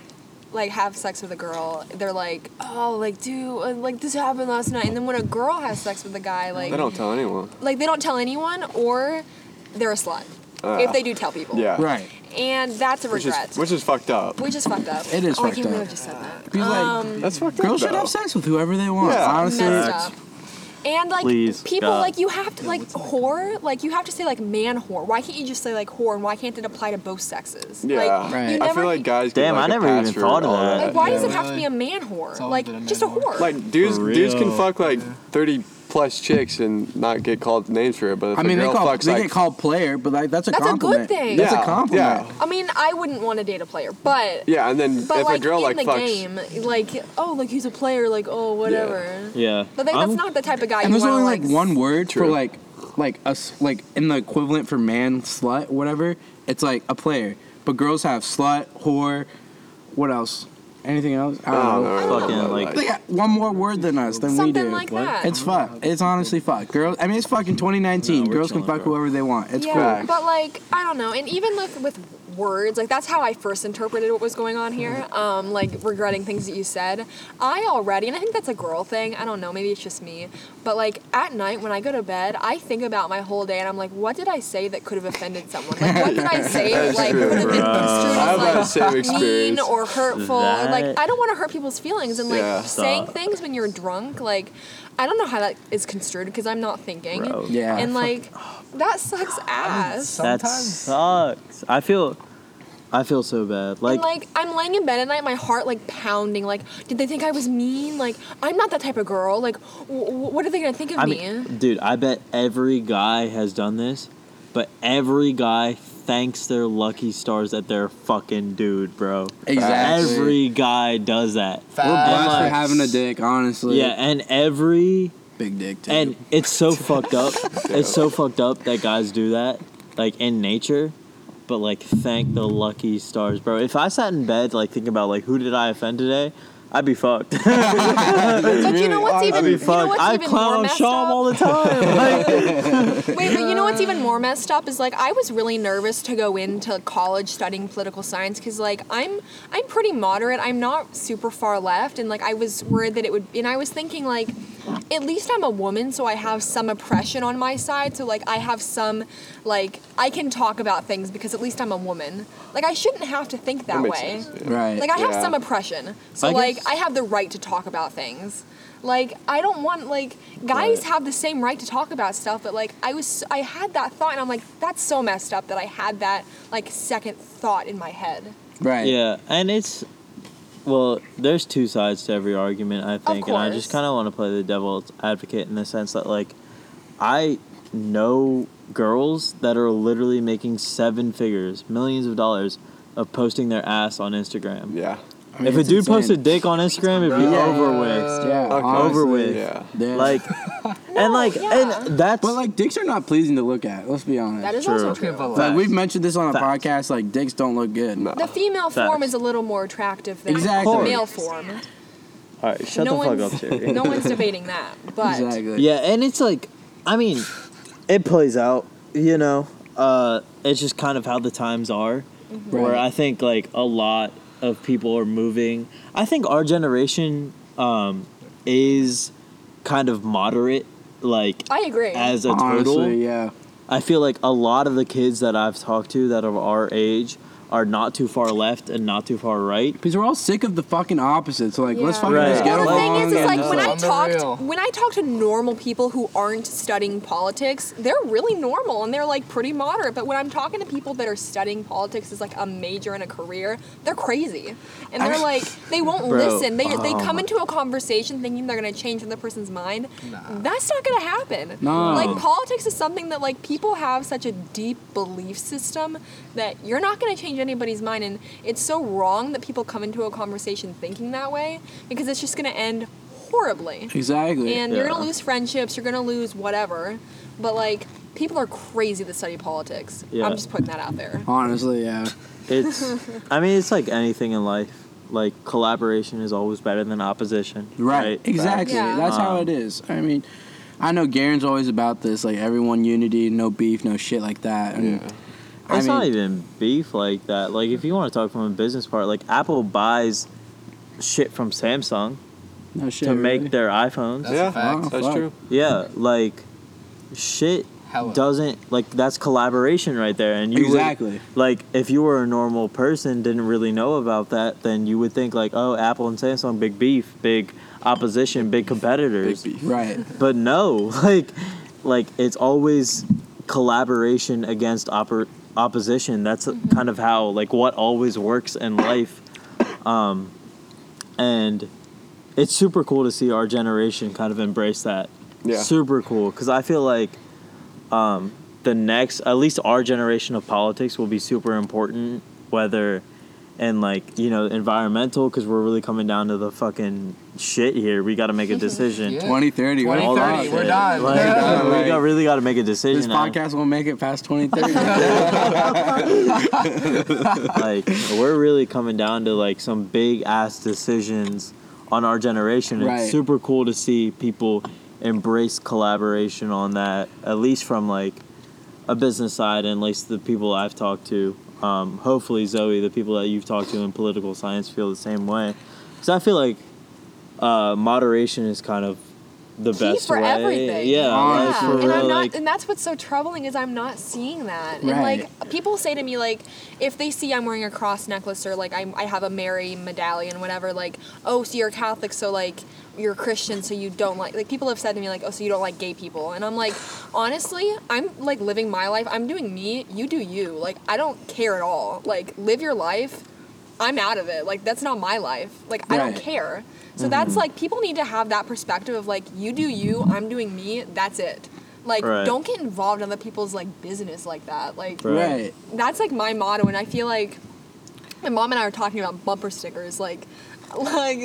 like have sex with a girl, they're like, oh, like dude, uh, like this happened last night, and then when a girl has sex with a guy, like They don't tell anyone. like they don't tell anyone, or they're a slut Uh, if they do tell people. Yeah. Right. And that's a Which regret. is which is fucked up. which is fucked up. It is oh, I can't believe up. I just said that. Because like Um, That's fucked girls up. Girls should have sex with whoever they want. Yeah. Honestly, messed up. And like Please, people, God. like you have to like whore, like you have to say like man whore. Why can't you just say like whore? And why can't it apply to both sexes? Yeah. Like, Right. you I feel like guys. Damn, get, like, I a never pass even thought of all that. Like why Yeah, does it have to be a man whore? Like been a just a whore. whore. Like dudes, dudes can fuck like thirty plus chicks and not get called names for it. But if I mean, a they call fucks they like get called player, but like that's a That's a good thing. That's Yeah, a compliment. yeah. I mean, I wouldn't want to date a player, but yeah, and then but if like a girl in like the fucks, game, like oh, like he's a player, like oh, whatever. Yeah. But like, that's I'm- not the type of guy And you there's only to like one word for like like us like in the equivalent for man slut whatever. It's like a player, but girls have slut, whore. What else? Anything else? I I don't don't know. know. Fucking, but, like- They got one more word than us than we something do. like that. It's fuck. It's honestly fuck. Girls. I mean, it's fucking 2019. No, we're Girls can chilling, fuck bro. whoever they want. It's yeah, Facts. but like I don't know, and even with with words, like that's how I first interpreted what was going on here. Um, like regretting things that you said. I already, and I think that's a girl thing. I don't know, maybe it's just me. But like at night when I go to bed, I think about my whole day, and I'm like, what did I say that could have offended someone? Like what did I (laughs) say that like true, would have been construed I have that as like mean or hurtful? That- Like I don't want to hurt people's feelings, and like Yeah. saying things when you're drunk, like. I don't know how that is construed because I'm not thinking. Bro. Yeah. And like, that sucks ass. That sucks. I feel, I feel so bad. Like, and like I'm laying in bed at night, my heart like pounding. Like, did they think I was mean? Like, I'm not that type of girl. Like, w- w- what are they gonna think of I me? mean, dude, I bet every guy has done this, but every guy thanks their lucky stars that they're fucking dude, bro. Exactly. Every guy does that. We're blessed like- for having a dick, honestly. Yeah, and every Big dick too. and it's so (laughs) fucked up. It's so fucked up that guys do that, like in nature. But like, thank the lucky stars, bro. If I sat in bed like thinking about like who did I offend today, I'd be fucked. (laughs) but you know what's I'd even I'd be you know fucked. what's I even clown more on messed Sham up? all the time. (laughs) Like, Wait, but you know what's even more messed up is like I was really nervous to go into college studying political science because like I'm I'm pretty moderate. I'm not super far left, and like I was worried that it would. And I was thinking like, at least I'm a woman, so I have some oppression on my side. So like I have some like I can talk about things because at least I'm a woman. Like I shouldn't have to think that, That way. sense, yeah. right. Like I have Yeah. some oppression, so I like guess- I have the right to talk about things. Like I don't want like guys Right. have the same right to talk about stuff, but like I was I had that thought and I'm like that's so messed up that I had that like second thought in my head. right. yeah, and it's well, there's two sides to every argument, I think, and I just kind of want to play the devil's advocate in the sense that like I know girls that are literally making seven figures, millions of dollars of posting their ass on Instagram. yeah. I mean, if a dude insane. a dick on Instagram, it'd be Yeah. over with. yeah, Okay. Over with. Yeah. Yeah. Like, (laughs) and like, yeah. and that's but like dicks are not pleasing to look at. Let's be honest. That is True. also true. but like like, we've mentioned this on a Facts. podcast. Like dicks don't look good. No. The female form is a little more attractive than Exactly. the male form. all right. Shut no the fuck one's up, Siri. (laughs) no one's debating that, but Exactly. Yeah, and it's like, I mean, it plays out, you know. Uh, it's just kind of how the times are, where Right. I think like a lot of people are moving. I think our generation um, is kind of moderate, like I agree. as a total. Honestly, yeah. I feel like a lot of the kids that I've talked to that are our age are not too far left and not too far right. Because we're all sick of the fucking opposite. So like, let's Yeah. fucking Right. just get Well, the along. thing is, is like when I On talked when I talk to normal people who aren't studying politics, they're really normal and they're like pretty moderate. But when I'm talking to people that are studying politics as like a major and a career, they're crazy, and they're like they won't Bro, listen. They they oh come into a conversation thinking they're gonna change the person's mind. Nah. That's not gonna happen. No. Like politics is something that like people have such a deep belief system that you're not gonna change anybody's mind, and it's so wrong that people come into a conversation thinking that way because it's just gonna end horribly. exactly. And you're gonna lose friendships, you're gonna lose whatever. But like people are crazy that study politics. Yeah. I'm just putting that out there. Honestly, yeah. (laughs) It's, I mean, it's like anything in life. Like collaboration is always better than opposition. Right. Exactly. Yeah. That's how Um, it is. I mean, I know Garren's always about this, like everyone unity, no beef, no shit like that. And Yeah. I It's mean, not even beef like that. Like if you want to talk from a business part, like Apple buys shit from Samsung no shit. to really. make their iPhones. That's yeah, a fact. Oh, that's fuck. true. Yeah, like shit Hella. doesn't like that's collaboration right there. And you would- Exactly. like if you were a normal person, didn't really know about that, then you would think like, oh, Apple and Samsung, big beef, big opposition, big competitors. Big beef. Right. (laughs) But no, (laughs) like, like it's always collaboration against oppor- opposition. That's kind of how like what always works in life, um, and it's super cool to see our generation kind of embrace that. Yeah. super cool because I feel like um, the next, at least our generation of politics, will be super important. Whether and like you know environmental because we're really coming down to the fucking shit here. We got to make a (laughs) decision. Yeah. 2030. what All about 2030, we're done. Like, Yeah, we like- got really got to make a decision. This now. podcast won't make it past 2030. (laughs) (laughs) like we're really coming down to like some big ass decisions on our generation. Right. It's super cool to see people embrace collaboration on that, at least from like a business side, and at least the people I've talked to. Um, hopefully, Zoe, the people that you've talked to in political science feel the same way. Because I feel like uh, moderation is kind of the Key best for way. everything. Yeah, like, Yeah. for and real, I'm not, like, and that's what's so troubling is I'm not seeing that. And like people say to me like, if they see I'm wearing a cross necklace or like I'm, I have a Mary medallion, whatever, like, oh, so you're Catholic, so like you're Christian, so you don't like like people have said to me like, oh, so you don't like gay people, and I'm like, honestly, I'm like living my life. I'm doing me. You do you. Like I don't care at all. Like live your life. I'm out of it. Like that's not my life. Like I don't care. So that's mm-hmm. like people need to have that perspective of like you do you, I'm doing me. That's it. Like Right. don't get involved in other people's like business like that. Like right. that's like my motto, and I feel like my mom and I are talking about bumper stickers. Like, (laughs) like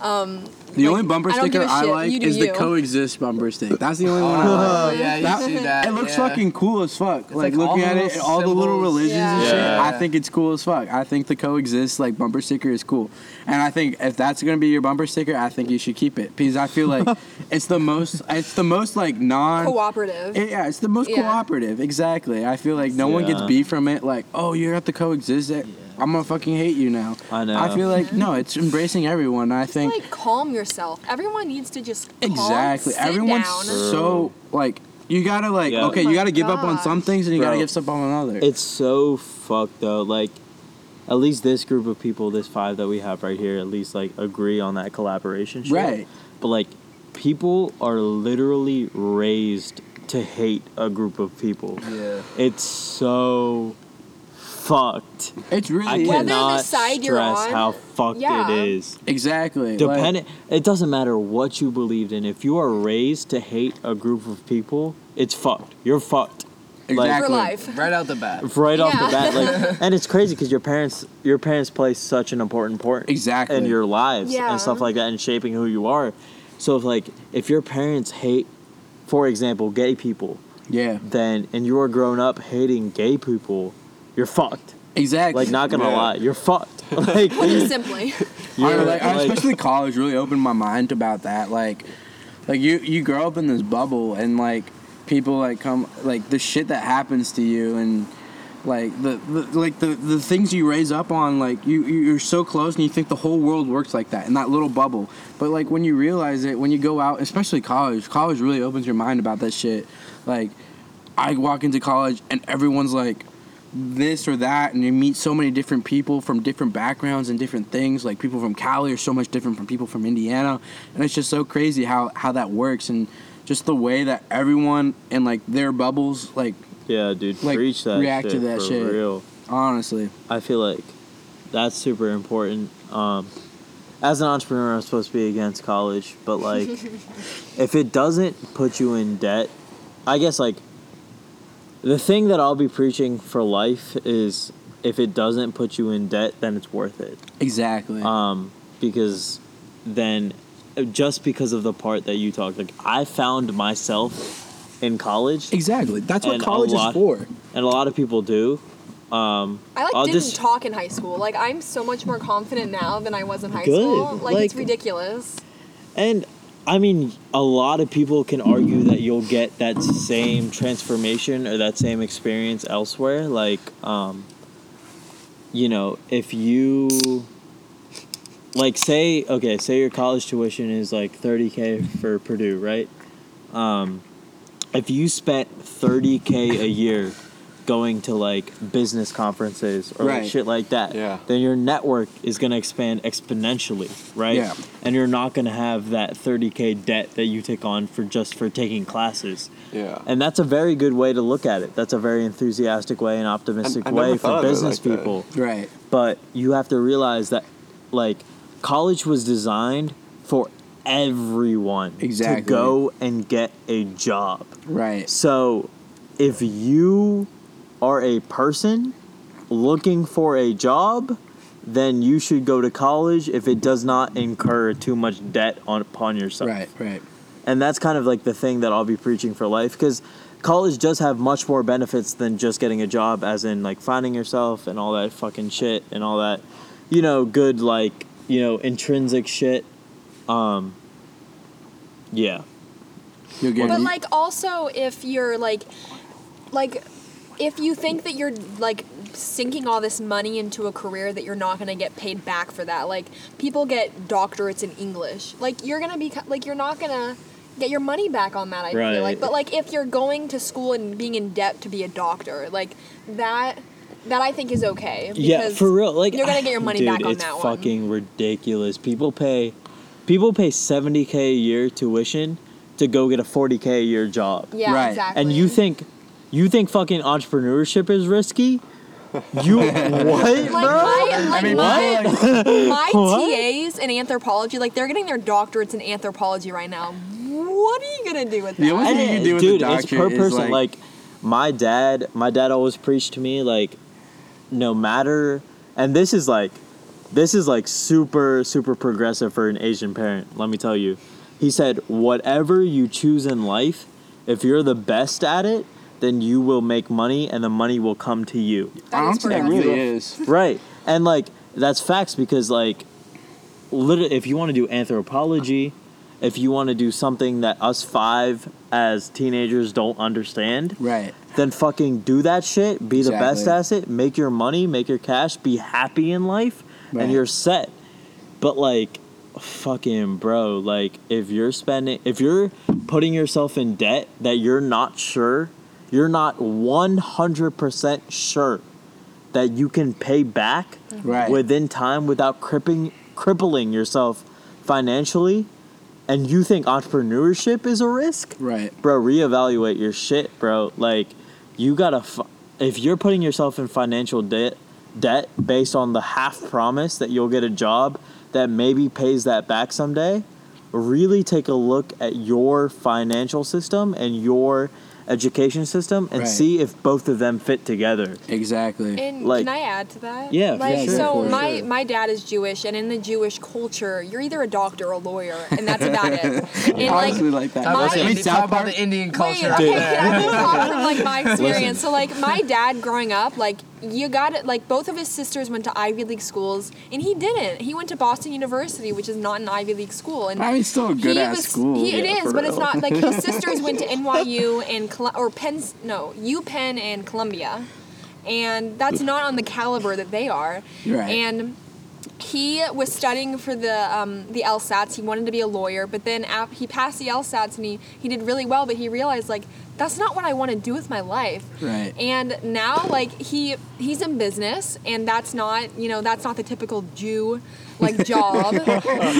um. The like, only bumper I sticker I a I shit. like You do is the coexist bumper sticker. That's the only one I Oh like. yeah, you That- see that? It looks yeah. fucking cool as fuck. like, like looking at it, little all the little symbols. religions and shit. Yeah. I think it's cool as fuck. I think the coexist like bumper sticker is cool, and I think if that's gonna be your bumper sticker, I think you should keep it because I feel like (laughs) it's the most. It's the most like non. cooperative. It- yeah, it's the most Yeah. cooperative. Exactly. I feel like no one gets beef from it. Like, oh, you're at the coexist. It. I'm gonna fucking hate you now. I know. I feel like no, it's embracing everyone. I think like calm yourself. Everyone needs to just calm, exactly. sit Everyone's down. so like you gotta like Yeah. okay, Oh you gotta give up on some things and you gotta give up on another. It's so fucked though. Like, at least this group of people, this five that we have right here, at least like agree on that collaboration shit. Right. But like, people are literally raised to hate a group of people. Yeah. It's so fucked. It's really I is. Whether the cannot side you're stress on, how fucked yeah. it is. exactly like- Dependent, it doesn't matter what you believed in. If you are raised to hate a group of people, it's fucked. You're fucked. exactly. for life. Right out the bat. right off Yeah. the bat like (laughs) and it's crazy because your parents your parents play such an important part Exactly. in your lives Yeah. and stuff like that and shaping who you are so if like if your parents hate for example gay people Yeah. then and you are grown up hating gay people you're fucked Exactly. like not gonna Yeah. lie you're fucked (laughs) (laughs) like Just simply. (laughs) I, like, I- like- especially college really opened my mind about that. Like, like you you grow up in this bubble and like people like come like the shit that happens to you and like the, the like the the things you raise up on like you you- you're so close and you think the whole world works like that in that little bubble. But like when you realize it when you go out, especially college, college really opens your mind about that shit. Like I walk into college and everyone's like this or that and you meet so many different people from different backgrounds and different things like people from cali are so much different from people from indiana and it's just so crazy how how that works and just the way that everyone and like their bubbles like yeah dude like, preach that react to shit that for shit. real honestly I feel like that's super important. Um, as an entrepreneur, I'm supposed to be against college, but like, (laughs) if it doesn't put you in debt, I guess like the thing that I'll be preaching for life is if it doesn't put you in debt, then it's worth it. exactly Um, because then just because of the part that you talked, like I found myself in college, exactly that's what and a college is for and a lot of people do. Um, I like I'll didn't just- talk in high school. Like I'm so much more confident now than I was in high Good. school. Like, it's ridiculous. And I mean, a lot of people can argue that you'll get that same transformation or that same experience elsewhere. Like, um, you know, if you, like, say, okay, say your college tuition is like 30K for Purdue, right? Um, if you spent 30K a year going to like business conferences or like shit like that, Yeah. then your network is going to expand exponentially, right? Yeah. And you're not going to have that 30k debt that you take on for just for taking classes. Yeah. And that's a very good way to look at it. That's a very enthusiastic way and optimistic I never way for business like that. people. right But you have to realize that like college was designed for everyone Exactly. to go and get a job. Right. So, if you are a person looking for a job, then you should go to college if it does not incur too much debt on upon yourself. Right. Right. And that's kind of like the thing that I'll be preaching for life because college does have much more benefits than just getting a job, as in like finding yourself and all that fucking shit and all that, you know, good like you know intrinsic shit. Um. Yeah. You'll get. But like also if you're like like if you think that you're like sinking all this money into a career that you're not going to get paid back for that. Like people get doctorates in English. Like you're going to be like you're not going to get your money back on that I Right. feel like. But like if you're going to school and being in debt to be a doctor, like that that I think is okay. Yeah, for real. Like you're gonna get your money (sighs) dude, back on it's that one. fucking ridiculous. People pay, people pay seventy k a year tuition to go get a forty k a year job. Yeah, Right. exactly. And you think, you think fucking entrepreneurship is risky? You (laughs) what, like my like mean, my, my (laughs) TAs in anthropology, like they're getting their doctorates in anthropology right now. What are you gonna do with that? The only thing you can do with dude, the it's per is, person. like- Like, my dad, my dad always preached to me like, no matter, and this is like, this is like super super progressive for an Asian parent. Let me tell you, he said, whatever you choose in life, if you're the best at it, then you will make money, and the money will come to you. That is Honestly, it progressive. really is. (laughs) right and like that's facts because like literally if you want to do anthropology if you want to do something that us five as teenagers don't understand Right. then fucking do that shit be the best at it make your money make your cash be happy in life Right. and you're set but like fucking bro like if you're spending if you're putting yourself in debt that you're not sure you're not 100% sure that you can pay back mm-hmm. Right. within time without crippling crippling yourself financially and you think entrepreneurship is a risk Right. bro reevaluate your shit bro like you gotta f- if you're putting yourself in financial debt debt based on the half promise that you'll get a job that maybe pays that back someday really take a look at your financial system and your education system and Right. see if both of them fit together Exactly. And Like- can I add to that? Yeah, Like yeah, sure, so my sure. my dad is Jewish and in the Jewish culture, you're either a doctor or a lawyer and that's about it. (laughs) And Honestly, like like that. Talk about, My- the, I mean, Indi- South talk about the Indian Wait, culture. okay, Dude. can I just talk from like my (laughs) experience? So like my dad growing up, like you got it. Like both of his sisters went to Ivy League schools, and he didn't. He went to Boston University, which is not an Ivy League school. And I mean, still a good he ass school. He, it Yeah, is, but it's not like his (laughs) sisters went to NYU and Col- or Penn. No, UPenn and Columbia, and that's not on the caliber that they are. Right. And he was studying for the um, the LSATs. He wanted to be a lawyer, but then ap- he passed the LSATs and he, he did really well. But he realized like that's not what I want to do with my life. Right. And now like he he's in business, and that's not you know that's not the typical Jew like (laughs) job.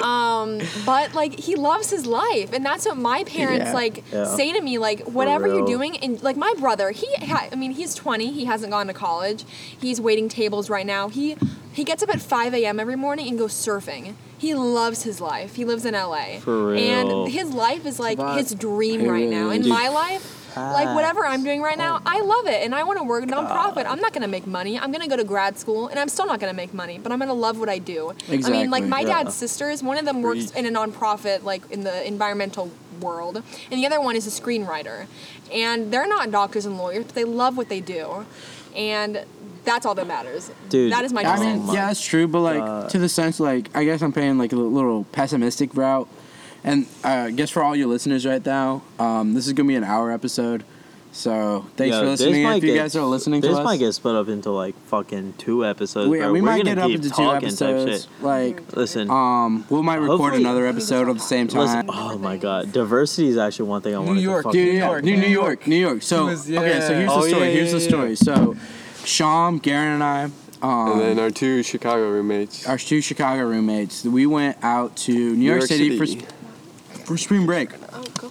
um, but like he loves his life, and that's what my parents Yeah. like Yeah. say to me like whatever you're doing and like my brother he ha- i mean he's 20 he hasn't gone to college he's waiting tables right now he he gets up at 5 a.m every morning and goes surfing. He loves his life. He lives in la For real. and his life is like But- his dream It right now. In Dude, my life like whatever i'm doing right now i love it. And i want to work in a nonprofit. I'm not going to make money. I'm going to go to grad school and i'm still not going to make money but i'm going to love what i do. Exactly. i mean like my Yeah. dad's sisters one of them works in a nonprofit like in the environmental world and the other one is a screenwriter. And they're not doctors and lawyers but they love what they do. And that's all that matters Dude, that is my I mean, yeah, that's true, but like God. to the sense, like I guess I'm paying like a little pessimistic route, and uh, I guess for all your listeners right now, um, this is gonna be an hour episode, so thanks Yo, for listening. If you get- guys are listening to this might get split up into like fucking two episodes we, bro. we We're might get up into two talking type episodes. shit. Like, listen um, we might record Hopefully- another episode at the same Listen, time. oh my god, diversity is actually one thing I wanted York, to fucking Dude, New yeah, York, New, New New York, New York. So was- okay, so yeah. here's Oh, the story. yeah, here's the story. So, Sham, Garren, and I, um, and then our two Chicago roommates. our two Chicago roommates, we went out to New York, York City, City. for for spring break, oh go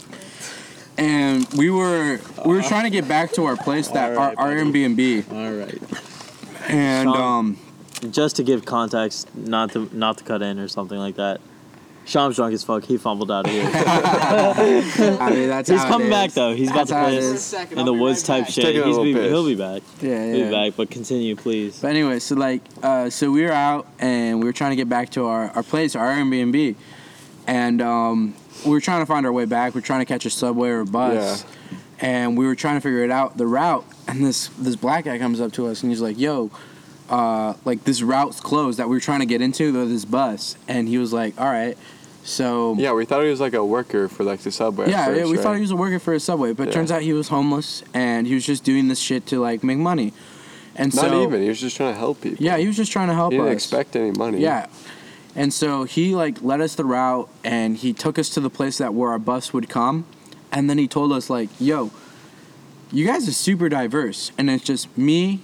and we were we were trying to get back to our place that Alright, our, our. Airbnb, all right and Sean. um, just to give context not to not to cut in or something like that Sham's drunk as fuck. He fumbled out of here. (laughs) I mean, that's He's how it coming back is. though. He's about That's to how play it us in I'll the be woods right type back. shit. Taking a He's little be, piss. he'll be back. Yeah, He'll yeah. be back. But continue, please. But anyway, so like, uh, so we were out and we were trying to get back to our, our place, our Airbnb, and um, we were trying to find our way back. We are trying to catch a subway or a bus, and we were trying to figure it out, the route. And this this black guy comes up to us and he's like, "Yo, uh, like this route's closed that we were trying to get into, though this bus." And he was like, "All right." So Yeah, we thought he was like a worker for like the subway. yeah, yeah, first, we right? thought he was a worker for a subway, but Yeah. turns out he was homeless and he was just doing this shit to like make money. And Not so even. He was just trying to help people. yeah, he was just trying to help He didn't us. expect any money. Yeah. And so he like led us the route and he took us to the place that where our bus would come and then he told us like, "Yo, you guys are super diverse." And it's just me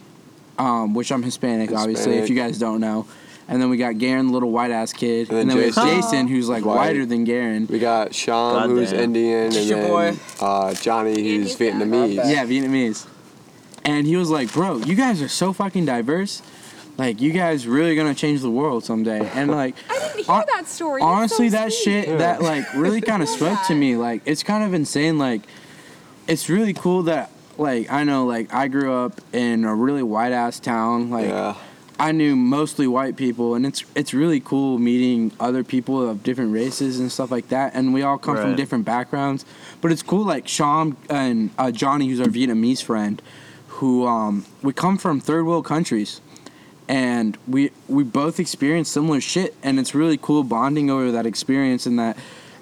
um, which I'm Hispanic, obviously, if you guys don't know. And then we got Garren, the little white ass kid. And And then then, we have Jason. Jason, who's like White. whiter than Garren. We got Sean, who's Goddamn. Indian, and your then boy. Uh, Johnny, who's he's. Vietnamese. Yeah, Vietnamese. And he was like, "Bro, you guys are so fucking diverse. Like, you guys really gonna change the world someday." And (laughs) like, I didn't hear hon- that story. That's honestly, so that sweet. shit that like really (laughs) kind of Love spoke to me. Like, it's kind of insane. Like, it's really cool that like I know like I grew up in a really white ass town. Like, Yeah. I knew mostly white people, and it's it's really cool meeting other people of different races and stuff like that. And we all come from different backgrounds, but it's cool. Like Sean and uh, Johnny, who's our Vietnamese friend, who um, we come from third world countries, and we we both experience similar shit, and it's really cool bonding over that experience and that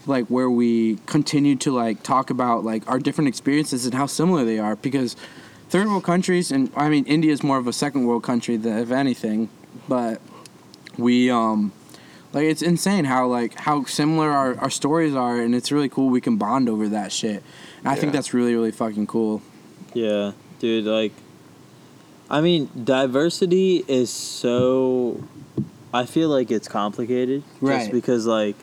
like where we continue to like talk about like our different experiences and how similar they are because third world countries and I mean India is more of a second world country than if anything, but we um like it's insane how like how similar our, our stories are and it's really cool we can bond over that shit. And I think that's really really fucking cool. Yeah, dude, like I mean, diversity is so I feel like it's complicated Right. just because like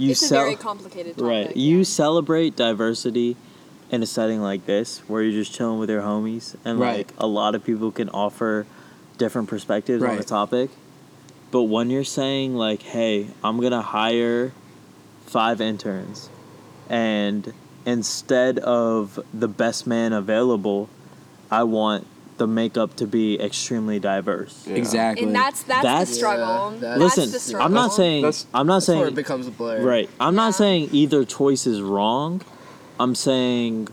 you it's a very complicated topic. right, you yeah. celebrate diversity in a setting like this where you're just chilling with your homies and Right. like a lot of people can offer different perspectives on the topic. But when you're saying like, "Hey, I'm going to hire five interns and instead of the best man available, I want the makeup to be extremely diverse. Yeah. Exactly. and that's that's, That's- the struggle. Yeah, that's Listen, the struggle. I'm not saying That's- I'm not That's where it saying becomes a blur. right. I'm Yeah. not saying either choice is wrong. I'm saying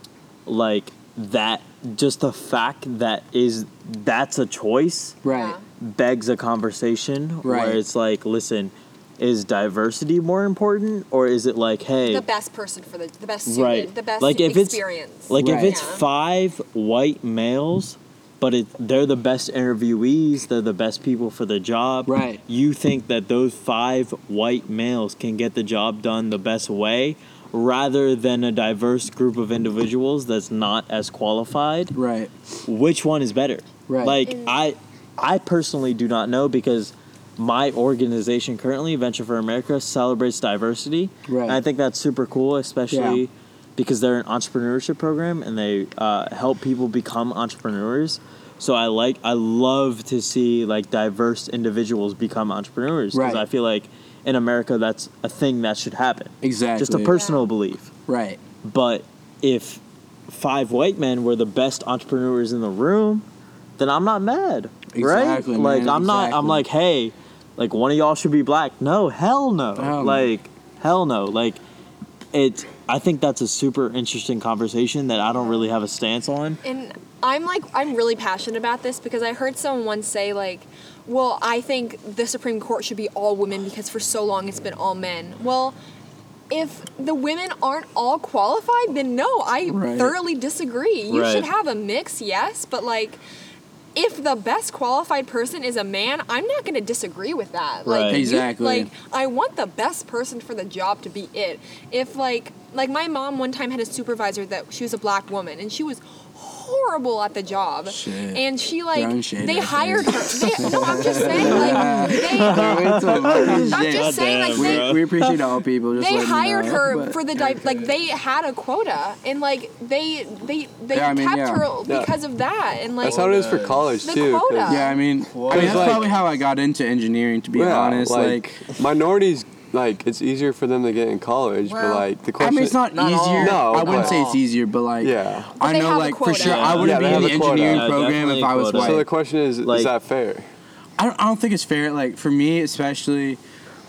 like that just the fact that is that's a choice right. Begs a conversation Right. where it's like, listen, is diversity more important or is it like, hey, the best person for the the best student, Right. the best Like, if it's- experience. Like if it's Yeah. five white males, but it, they're the best interviewees, they're the best people for the job. Right. You think that those five white males can get the job done the best way, rather than a diverse group of individuals that's not as qualified. Right. Which one is better? Right. Like And- I, I personally do not know because my organization currently, Venture for America, celebrates diversity. Right. And I think that's super cool, especially Yeah. Because they're an entrepreneurship program and they uh, help people become entrepreneurs. So I like, I love to see like diverse individuals become entrepreneurs because Right. I feel like in America that's a thing that should happen. Exactly. Just a personal Yeah. belief. Right. But if five white men were the best entrepreneurs in the room, then I'm not mad, Exactly, right? Like I'm not. I'm like, hey, like one of y'all should be black. No, hell no. Hell no. like hell no. Like it. I think that's a super interesting conversation that I don't really have a stance on. And I'm like, I'm really passionate about this because I heard someone once say, like, well, I think the Supreme Court should be all women because for so long it's been all men. Well, if the women aren't all qualified, then no, I Right. thoroughly disagree. You Right. should have a mix, yes, but like, if the best qualified person is a man, I'm not going to disagree with that. Like, Right. you- Exactly. like, I want the best person for the job to be it. If like like my mom one time had a supervisor that she was a black woman and she was horrible at the job. Shit. And she like they hired her. They, no, I'm just saying like (laughs) they I'm I'm just saying like they we appreciate all people. Just they hired know, her for the di- like they had a quota and like they they they Yeah, I mean, yeah. her Yeah. because of that and like That's how it is for college The too. 'cause- quota. Yeah, I mean, I mean that's like- probably how I got into engineering. To be Yeah, honest, like, minorities, like it's easier for them to get in college, but like the I question. mean, it's not, Not all. easier. No, I wouldn't but- say it's easier, but like, Yeah. I know, like for quota. sure, I wouldn't they be in the a quota. engineering Yeah, program if I was white. So the question is, Like- is that fair? I don't, I don't think it's fair. Like for me, especially,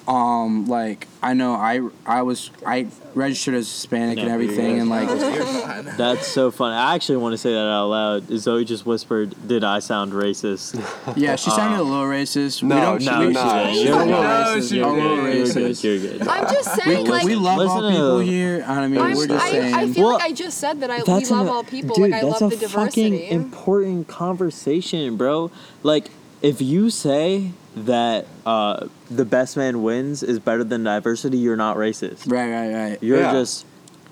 um, like I know I I was I registered as Hispanic No, and everything, and like (laughs) That's so funny. I actually want to say that out loud. Zoe just whispered, "Did I sound racist?" (laughs) yeah, she sounded a little racist. No, we don't, no, we, no. she You're a little No, racist. she You're a little didn't. You're racist. good. You're good. I'm just We, saying, like, we love all Listen to- people here. I mean, I'm, we're just I, saying. I feel Well, like I just said that I we That's love an- all people. Dude, like I that's love a the fucking diversity. important conversation, bro. Like, if you say that uh, the best man wins is better than diversity, you're not racist. right, right, right. You're Yeah. just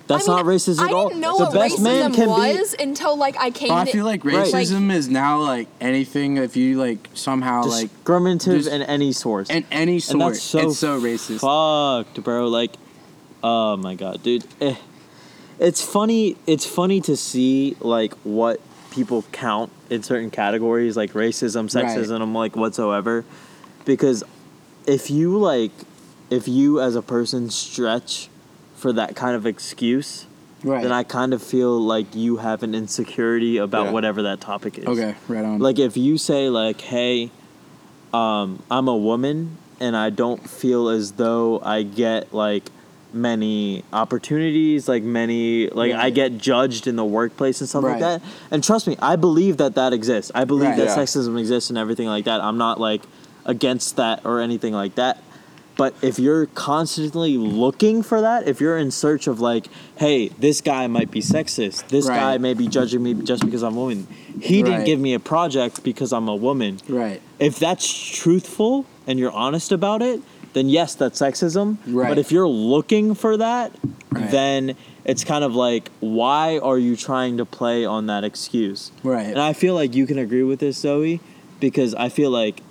that's I mean, not racist at I all. didn't know the what best man racism can was until like I came. Well, I feel like Right. racism is now like anything if you like somehow be like discriminative just- in any source. in any sort. and that's so, it's so racist. Fucked, bro. Like, oh my god, dude. Eh. It's funny. It's funny to see like what people count in certain categories, like racism, sexism, Right. sexism, like whatsoever. Because if you like, if you as a person stretch for that kind of excuse, Right. then I kind of feel like you have an insecurity about Yeah. whatever that topic is okay, right on. like if you say like hey um, i'm a woman and i don't feel as though i get like many opportunities like many like i get judged in the workplace and stuff like that and trust me i believe that that exists i believe Right. that Yeah. sexism exists and everything like that i'm not like against that or anything like that but if you're constantly looking for that, if you're in search of like, hey, this guy might be sexist, this Right. guy may be judging me just because I'm a woman, he didn't give me a project because I'm a woman. right. If that's truthful and you're honest about it, then yes, that's sexism. Right. But if you're looking for that, Right. then it's kind of like, why are you trying to play on that excuse? Right. And I feel like you can agree with this, Zoe, because I feel like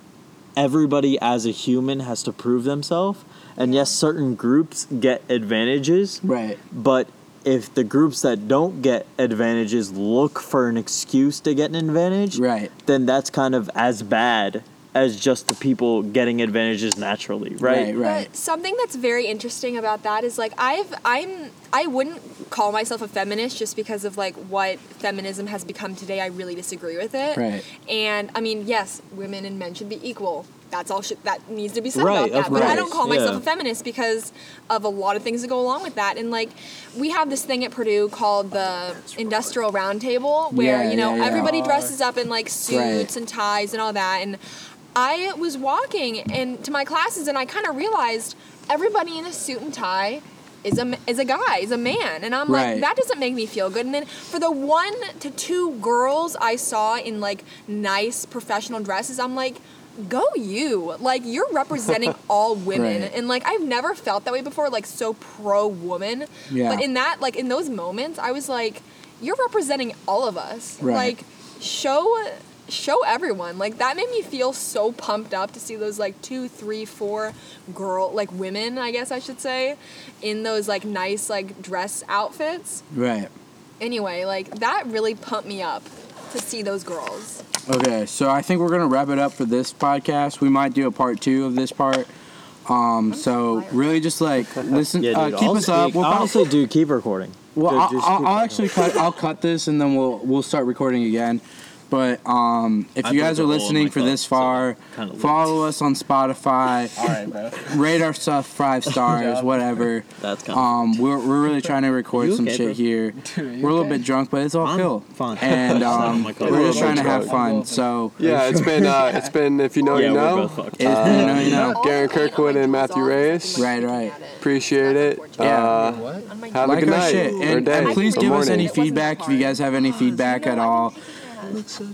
everybody as a human has to prove themselves. And yes, certain groups get advantages, Right. but if the groups that don't get advantages look for an excuse to get an advantage, Right. then that's kind of as bad as just the people getting advantages naturally, right? Right. Right. But something that's very interesting about that is like I've I'm I wouldn't call myself a feminist just because of like what feminism has become today. I really disagree with it. Right. And I mean, yes, women and men should be equal. That's all should, that needs to be said Right, about that. of But I don't call myself yeah. a feminist because of a lot of things that go along with that. And like we have this thing at Purdue called the Industrial Roundtable where, Yeah, you know, yeah, yeah. everybody dresses up in like suits Right. and ties and all that. And I was walking and to my classes and I kind of realized everybody in a suit and tie is a is a guy, is a man, and I'm Right. like that doesn't make me feel good. And then for the one to two girls I saw in like nice professional dresses, I'm like. Go you like you're representing (laughs) all women Right. and like I've never felt that way before like so pro woman Yeah. but in that like in those moments I was like you're representing all of us Right. like show show everyone like that made me feel so pumped up to see those like two three four girl like women i guess i should say in those like nice like dress outfits Right. anyway like that really pumped me up to see those girls Okay, so I think we're gonna wrap it up for this podcast. We might do a part two of this part. Um, so really, just like (laughs) listen, Yeah, uh, keep I'll us up. We'll prob- honestly, dude, keep recording. Well, Dude, I'll, I'll, keep I'll actually cut. I'll cut this and then we'll we'll start recording again. But um, if I you guys are listening for this far, kinda follow us on Spotify. (laughs) All right, bro. rate our stuff five (laughs) stars, whatever. That's kind Um, we're, we're really trying to record some okay, shit bro? here. (laughs) Dude, We're a little okay? bit drunk, but it's all I'm cool. fine. And Oh um, my God. we're just trying to have fun. So Yeah, it's been uh, it's been if you know yeah, you know. both it's been, you know, you know. Garren Kirkwood and Matthew Reyes. Right, right. Appreciate it. Yeah. Uh, What? have a good night shit. or And, day and please give us any feedback if you guys have any feedback at all.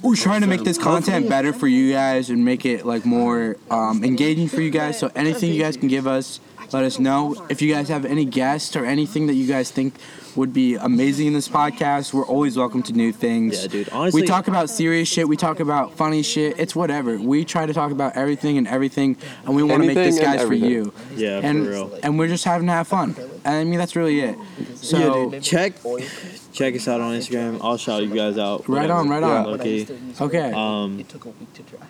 We're trying to make this content better for you guys and make it like more um, engaging for you guys. So anything you guys can give us, let us know. If you guys have any guests or anything that you guys think would be amazing in this podcast, we're always welcome to new things. Yeah, dude, honestly- we talk about serious shit. We talk about funny shit. It's whatever. We try to talk about everything and everything, and we want to make this Anything and guys for you. Yeah, for and real. and we're just having to have fun. And I mean that's really it. So yeah, dude. Check check us out on Instagram. I'll shout you guys out. Right on, right on. low-key. okay. Um, It took a week to dry.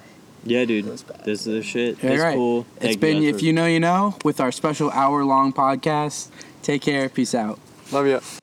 Yeah, dude. It was bad. This is the shit. All It's right. cool. It's Thank been guys if you know you know with our special hour long podcast. Take care. Peace out. Love you.